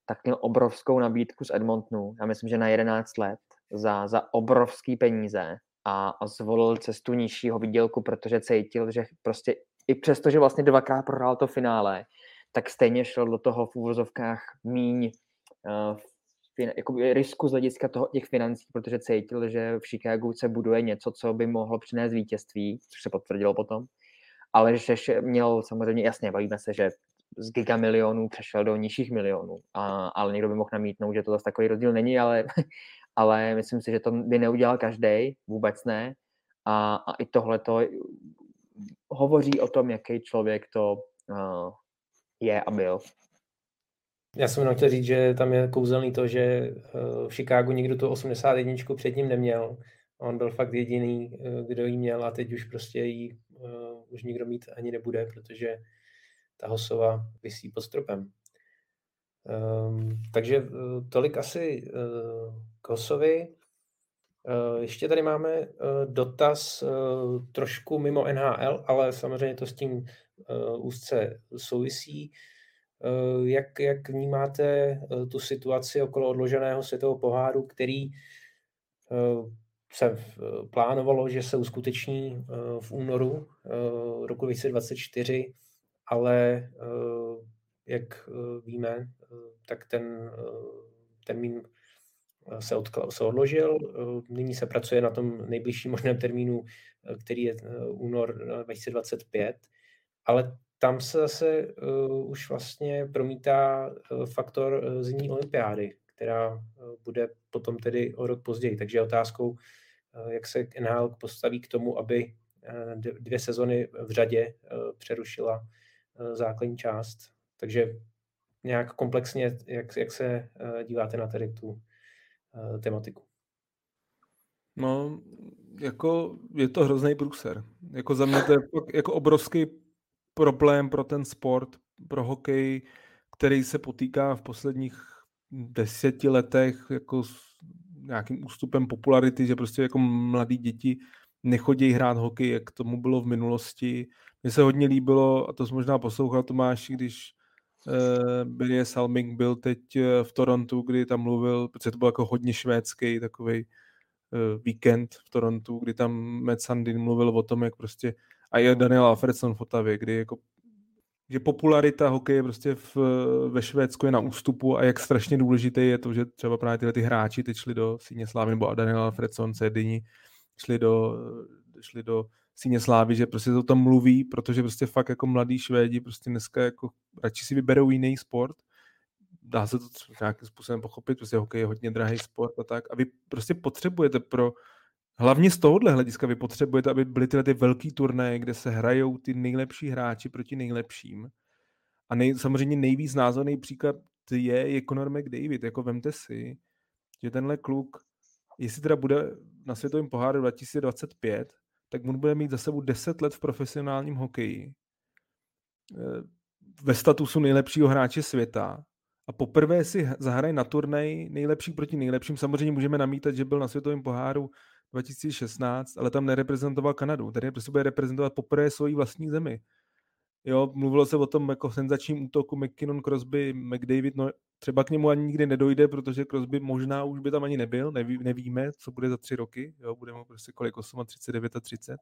tak měl obrovskou nabídku z Edmontonu, já myslím, že na 11 let, za, za obrovský peníze a, a zvolil cestu nižšího výdělku, protože cítil, že prostě i přesto, že vlastně dvakrát prohrál to finále, tak stejně šel do toho v úvozovkách míň uh, fin, jako risku z hlediska toho, těch financí, protože cítil, že v Chicagu se buduje něco, co by mohlo přinést vítězství, což se potvrdilo potom, ale že měl samozřejmě, jasně, bavíme se, že z gigamilionů přešel do nižších milionů, a, ale někdo by mohl namítnout, že to zase takový rozdíl není, ale, ale myslím si, že to by neudělal každý, vůbec ne. A, a i tohle to hovoří o tom, jaký člověk to uh, je a byl. Já jsem jenom chtěl říct, že tam je kouzelný to, že eh, v Chicagu nikdo tu 81 před ním neměl. On byl fakt jediný, eh, kdo ji měl a teď už prostě ji uh, už nikdo mít ani nebude, protože ta hosova vysí pod stropem. Um, takže uh, tolik asi uh, k Hosovi. Uh, ještě tady máme uh, dotaz uh, trošku mimo NHL, ale samozřejmě to s tím uh, úzce souvisí. Uh, jak, jak vnímáte uh, tu situaci okolo odloženého světového poháru, který uh, se plánovalo, že se uskuteční v únoru roku 2024, ale jak víme, tak ten termín se, odkla, se odložil. Nyní se pracuje na tom nejbližším možném termínu, který je únor 2025, ale tam se zase už vlastně promítá faktor uh, zimní olympiády, která bude potom tedy o rok později. Takže otázkou, jak se NHL postaví k tomu, aby dvě sezony v řadě přerušila základní část. Takže nějak komplexně, jak, jak se uh, díváte na tady tu uh, tematiku? No, jako je to hrozný průser. Jako za mě to je jako obrovský problém pro ten sport, pro hokej, který se potýká v posledních deseti letech jako s nějakým ústupem popularity, že prostě jako mladí děti nechodí hrát hokej, jak tomu bylo v minulosti. Mně se hodně líbilo, a to jsi možná poslouchal Tomáš, když Uh, Birje Salming byl teď eh, v Torontu, kdy tam mluvil, protože to byl jako hodně švédský takový uh, víkend v Torontu, kdy tam Matt Sandin mluvil o tom, jak prostě a je Daniel Alfredson v Otavě, kdy jako že popularita hokeje prostě v, ve Švédsku je na ústupu a jak strašně důležité je to, že třeba právě tyhle ty hráči teď šli do Síně Slávy nebo Daniel Alfredson, Cedini, šli do, šli do Síně Slávy, že prostě to tam mluví, protože prostě fakt jako mladí Švédi prostě dneska jako radši si vyberou jiný sport, dá se to nějakým způsobem pochopit, prostě hokej je hodně drahý sport a tak. A vy prostě potřebujete pro, hlavně z tohohle hlediska, vy potřebujete, aby byly tyhle ty velký turnaje, kde se hrajou ty nejlepší hráči proti nejlepším. A nej, samozřejmě nejvíc názorný příklad je, je Conor McDavid. Jako vemte si, že tenhle kluk, jestli teda bude na světovém poháru 2025, tak on bude mít za sebou 10 let v profesionálním hokeji. Eh, ve statusu nejlepšího hráče světa a poprvé si zahraje na turnej nejlepší proti nejlepším. Samozřejmě můžeme namítat, že byl na světovém poháru 2016, ale tam nereprezentoval Kanadu. Tady prostě bude reprezentovat poprvé svoji vlastní zemi. Jo, mluvilo se o tom jako senzačním útoku McKinnon, Crosby, McDavid, no třeba k němu ani nikdy nedojde, protože Crosby možná už by tam ani nebyl, neví, nevíme, co bude za tři roky, jo, bude mu prostě kolik, 8, 39 a 30.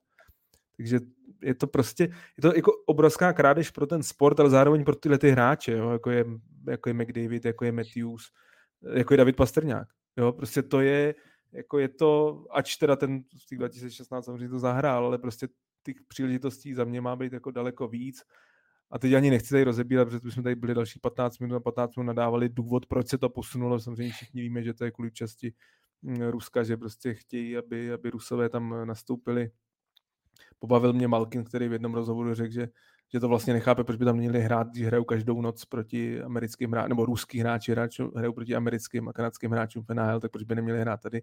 Takže je to prostě, je to jako obrovská krádež pro ten sport, ale zároveň pro tyhle ty hráče, jo, jako, je, jako je McDavid, jako je Matthews, jako je David Pastrňák. Jo, prostě to je, jako je to, ač teda ten z těch 2016 samozřejmě to zahrál, ale prostě těch příležitostí za mě má být jako daleko víc. A teď ani nechci tady rozebírat, protože jsme tady byli další 15 minut a 15 minut nadávali důvod, proč se to posunulo. Samozřejmě všichni víme, že to je kvůli časti mm, Ruska, že prostě chtějí, aby, aby Rusové tam nastoupili. Pobavil mě Malkin, který v jednom rozhovoru řekl, že, že to vlastně nechápe, proč by tam měli hrát, když hrajou každou noc proti americkým hráčům, nebo ruský hráči hráčů, hrajou proti americkým a kanadským hráčům v tak proč by neměli hrát tady.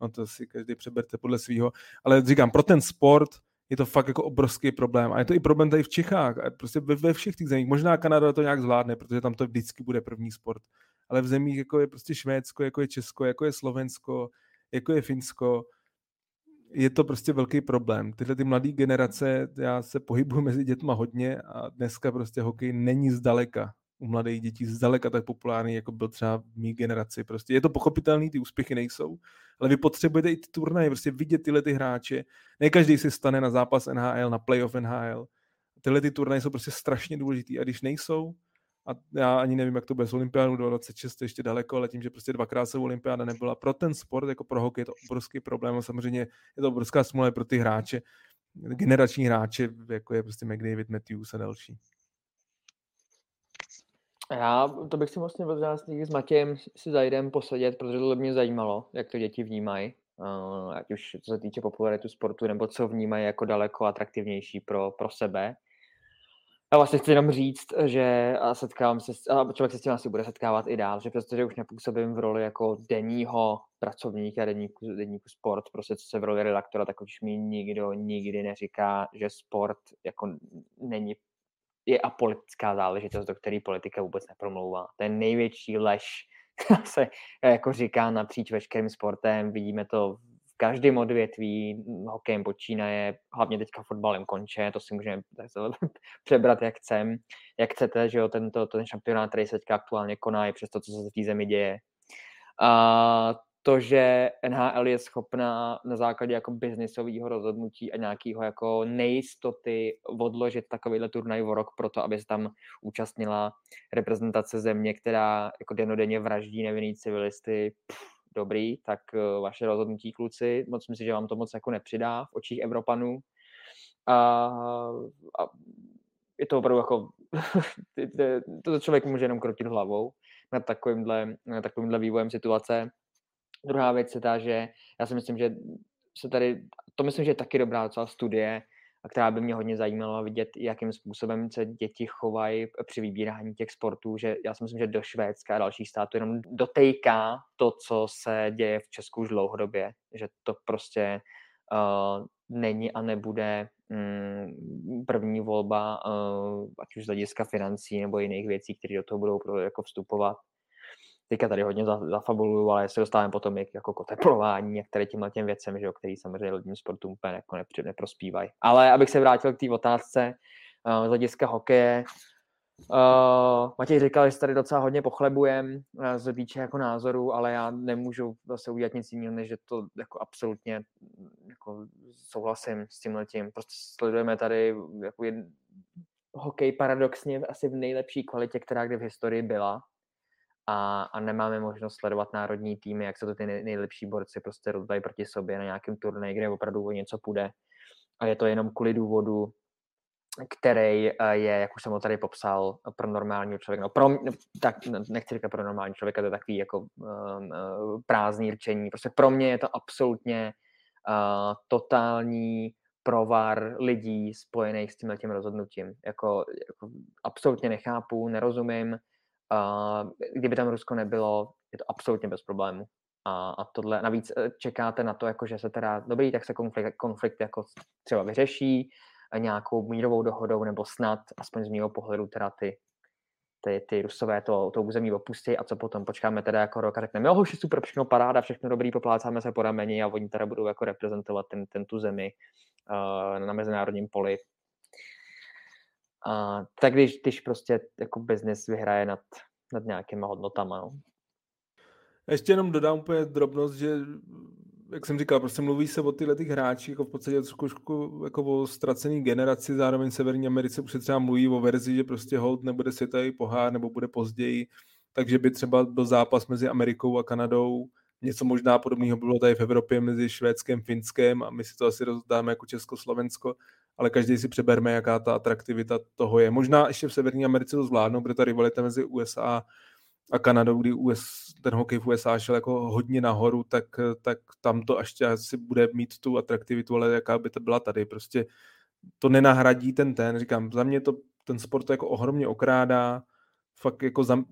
No to si každý přeberte podle svého. Ale říkám, pro ten sport je to fakt jako obrovský problém. A je to i problém tady v Čechách, a prostě ve, ve všech těch zemích. Možná Kanada to nějak zvládne, protože tam to vždycky bude první sport. Ale v zemích, jako je prostě Švédsko, jako je Česko, jako je Slovensko, jako je Finsko, je to prostě velký problém. Tyhle ty mladé generace, já se pohybuju mezi dětma hodně a dneska prostě hokej není zdaleka u mladých dětí zdaleka tak populární, jako byl třeba v mý generaci. Prostě je to pochopitelný, ty úspěchy nejsou, ale vy potřebujete i ty turnaje, prostě vidět tyhle ty hráče. Ne každý si stane na zápas NHL, na playoff NHL. Tyhle ty turnaje jsou prostě strašně důležitý a když nejsou, a já ani nevím, jak to bude s olympiádou 2026, to ještě daleko, ale tím, že prostě dvakrát se olympiáda nebyla. Pro ten sport, jako pro hokej, je to obrovský problém a samozřejmě je to obrovská smůla pro ty hráče, generační hráče, jako je prostě McDavid, Matthews a další. Já to bych si vlastně vlastně s Matějem si zajdem posedět, protože to mě zajímalo, jak to děti vnímají, ať už co se týče popularitu sportu, nebo co vnímají jako daleko atraktivnější pro, pro sebe. Já vlastně chci jenom říct, že setkávám se, a člověk se s tím asi bude setkávat i dál, že přestože už nepůsobím v roli jako denního pracovníka, denníku, denníku sport, prostě co se v roli redaktora, tak už mi nikdo nikdy neříká, že sport jako není je apolitická záležitost, do které politika vůbec nepromlouvá. To je největší lež, která se jako říká napříč veškerým sportem. Vidíme to v každém odvětví, hokejem počínaje, hlavně teďka fotbalem konče, to si můžeme přebrat jak chcem, jak chcete, že jo, tento, ten šampionát, který se teďka aktuálně koná, je přes to, co se v té zemi děje. A to, že NHL je schopná na základě jako biznisového rozhodnutí a nějakého jako nejistoty odložit takovýhle turnaj o rok proto, aby se tam účastnila reprezentace země, která jako denodenně vraždí nevinný civilisty, pff, dobrý, tak uh, vaše rozhodnutí, kluci, moc myslím že vám to moc jako nepřidá v očích Evropanů. A, a je to opravdu jako, to člověk může jenom krotit hlavou nad takovýmhle, nad takovýmhle vývojem situace. Druhá věc je ta, že já si myslím, že se tady, to myslím, že je taky dobrá docela studie, a která by mě hodně zajímala vidět, jakým způsobem se děti chovají při vybírání těch sportů, že já si myslím, že do Švédska a dalších států jenom dotejká to, co se děje v Česku už dlouhodobě, že to prostě uh, není a nebude um, první volba, uh, ať už z hlediska financí nebo jiných věcí, které do toho budou jako vstupovat teďka tady hodně zafabuluju, ale se dostáváme potom i jako k oteplování některé tímhle těm věcem, že jo, který samozřejmě lidním sportům úplně jako neprospívají. Ale abych se vrátil k té otázce uh, z hlediska hokeje, Uh, Matěj říkal, že tady docela hodně pochlebujem uh, z týče jako názoru, ale já nemůžu zase udělat nic jiného, než že to jako absolutně jako souhlasím s tím letím. Prostě sledujeme tady jako jed... hokej paradoxně asi v nejlepší kvalitě, která kdy v historii byla a, a nemáme možnost sledovat národní týmy, jak se to ty nej, nejlepší borci prostě rozdají proti sobě na nějakém turnaji, kde opravdu o něco půjde. A je to jenom kvůli důvodu, který eh, je, jak už jsem ho tady popsal, pro normálního člověka. No, pro, tak, nechci říkat pro normální člověka, to je takový jako um, prázdný rčení. Prostě pro mě je to absolutně uh, totální provar lidí spojených s tímhle tím rozhodnutím. Jako, jako absolutně nechápu, nerozumím. Uh, kdyby tam Rusko nebylo, je to absolutně bez problému. A, a tohle, navíc čekáte na to, jako, že se teda, dobrý, tak se konflikt, konflikt jako třeba vyřeší, nějakou mírovou dohodou, nebo snad, aspoň z mého pohledu, teda ty, ty, ty rusové to, to území opustí a co potom, počkáme teda jako rok a řekneme, jo, hoši, super, všechno paráda, všechno dobrý, poplácáme se po rameni a oni teda budou jako reprezentovat ten, ten tu zemi uh, na mezinárodním poli. Uh, tak když, když prostě jako business vyhraje nad, nad nějakýma hodnotama. No. Ještě jenom dodám úplně drobnost, že jak jsem říkal, prostě mluví se o tyhle těch hráčích, jako v podstatě trošku jako o ztracený generaci, zároveň v Severní Americe už se třeba mluví o verzi, že prostě hold nebude světový pohár nebo bude později, takže by třeba byl zápas mezi Amerikou a Kanadou, něco možná podobného bylo tady v Evropě mezi Švédskem, Finskem a my si to asi rozdáme jako Československo, ale každý si přeberme, jaká ta atraktivita toho je. Možná ještě v Severní Americe to zvládnou, protože ta rivalita mezi USA a Kanadou, kdy US, ten hokej v USA šel jako hodně nahoru, tak, tak tam to ještě asi bude mít tu atraktivitu, ale jaká by to byla tady. Prostě to nenahradí ten ten. Říkám, za mě to ten sport to jako ohromně okrádá. Fakt jako za,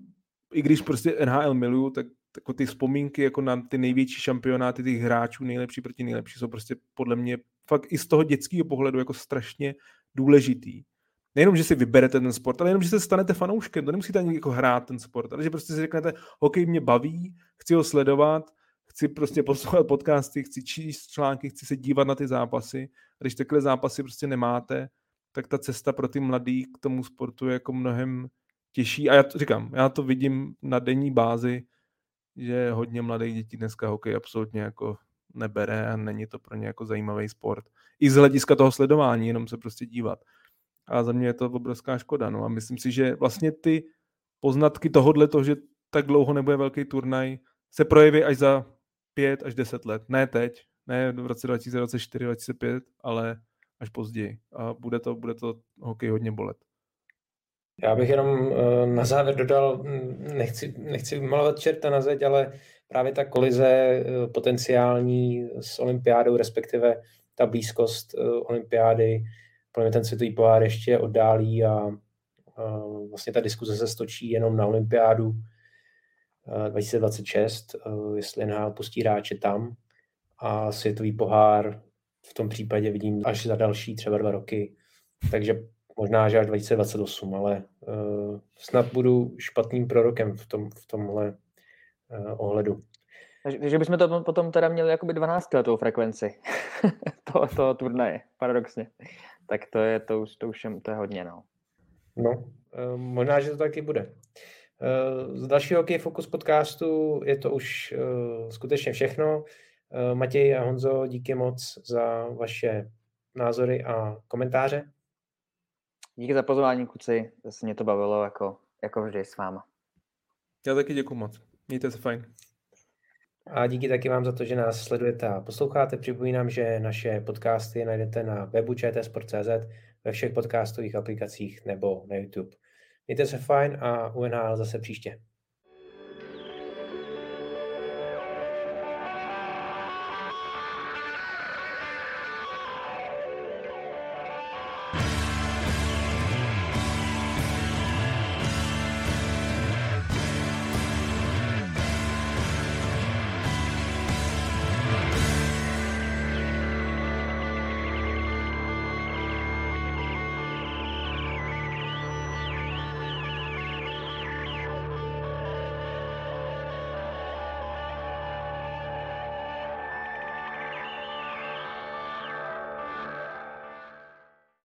i když prostě NHL miluju, tak jako ty vzpomínky jako na ty největší šampionáty těch hráčů, nejlepší proti nejlepší, jsou prostě podle mě fakt i z toho dětského pohledu jako strašně důležitý nejenom, že si vyberete ten sport, ale jenom, že se stanete fanouškem. To nemusíte ani jako hrát ten sport, ale že prostě si řeknete, hokej mě baví, chci ho sledovat, chci prostě poslouchat podcasty, chci číst články, chci se dívat na ty zápasy. A když takhle zápasy prostě nemáte, tak ta cesta pro ty mladý k tomu sportu je jako mnohem těžší. A já to říkám, já to vidím na denní bázi, že hodně mladých dětí dneska hokej absolutně jako nebere a není to pro ně jako zajímavý sport. I z hlediska toho sledování, jenom se prostě dívat. A za mě je to obrovská škoda. No. A myslím si, že vlastně ty poznatky tohohle, to, že tak dlouho nebude velký turnaj, se projeví až za pět až deset let. Ne teď, ne v roce 2024, 2025, ale až později. A bude to, bude to hokej hodně bolet. Já bych jenom eh, na závěr dodal, hm, nechci, nechci malovat čerta na zeď, ale právě ta kolize eh, potenciální s olympiádou, respektive ta blízkost eh, olympiády podle mě ten světový pohár ještě oddálí a, a vlastně ta diskuze se stočí jenom na olympiádu 2026, jestli NHL pustí hráče tam. A světový pohár v tom případě vidím až za další třeba dva roky, takže možná, že až 2028, ale uh, snad budu špatným prorokem v, tom, v tomhle uh, ohledu. Takže bychom to potom teda měli jakoby 12 letou frekvenci toho, toho turnaje, paradoxně tak to je, to už, to už je, to je hodně, no. No, eh, možná, že to taky bude. Eh, z dalšího Hokej Focus podcastu je to už eh, skutečně všechno. Matěj a Honzo, díky moc za vaše názory a komentáře. Díky za pozvání, kluci. Zase mě to bavilo jako, jako vždy s váma. Já taky děkuji moc. Mějte se fajn. A díky taky vám za to, že nás sledujete a posloucháte. Připomínám, že naše podcasty najdete na webu čtsport.cz, ve všech podcastových aplikacích nebo na YouTube. Mějte se fajn a UNHL zase příště.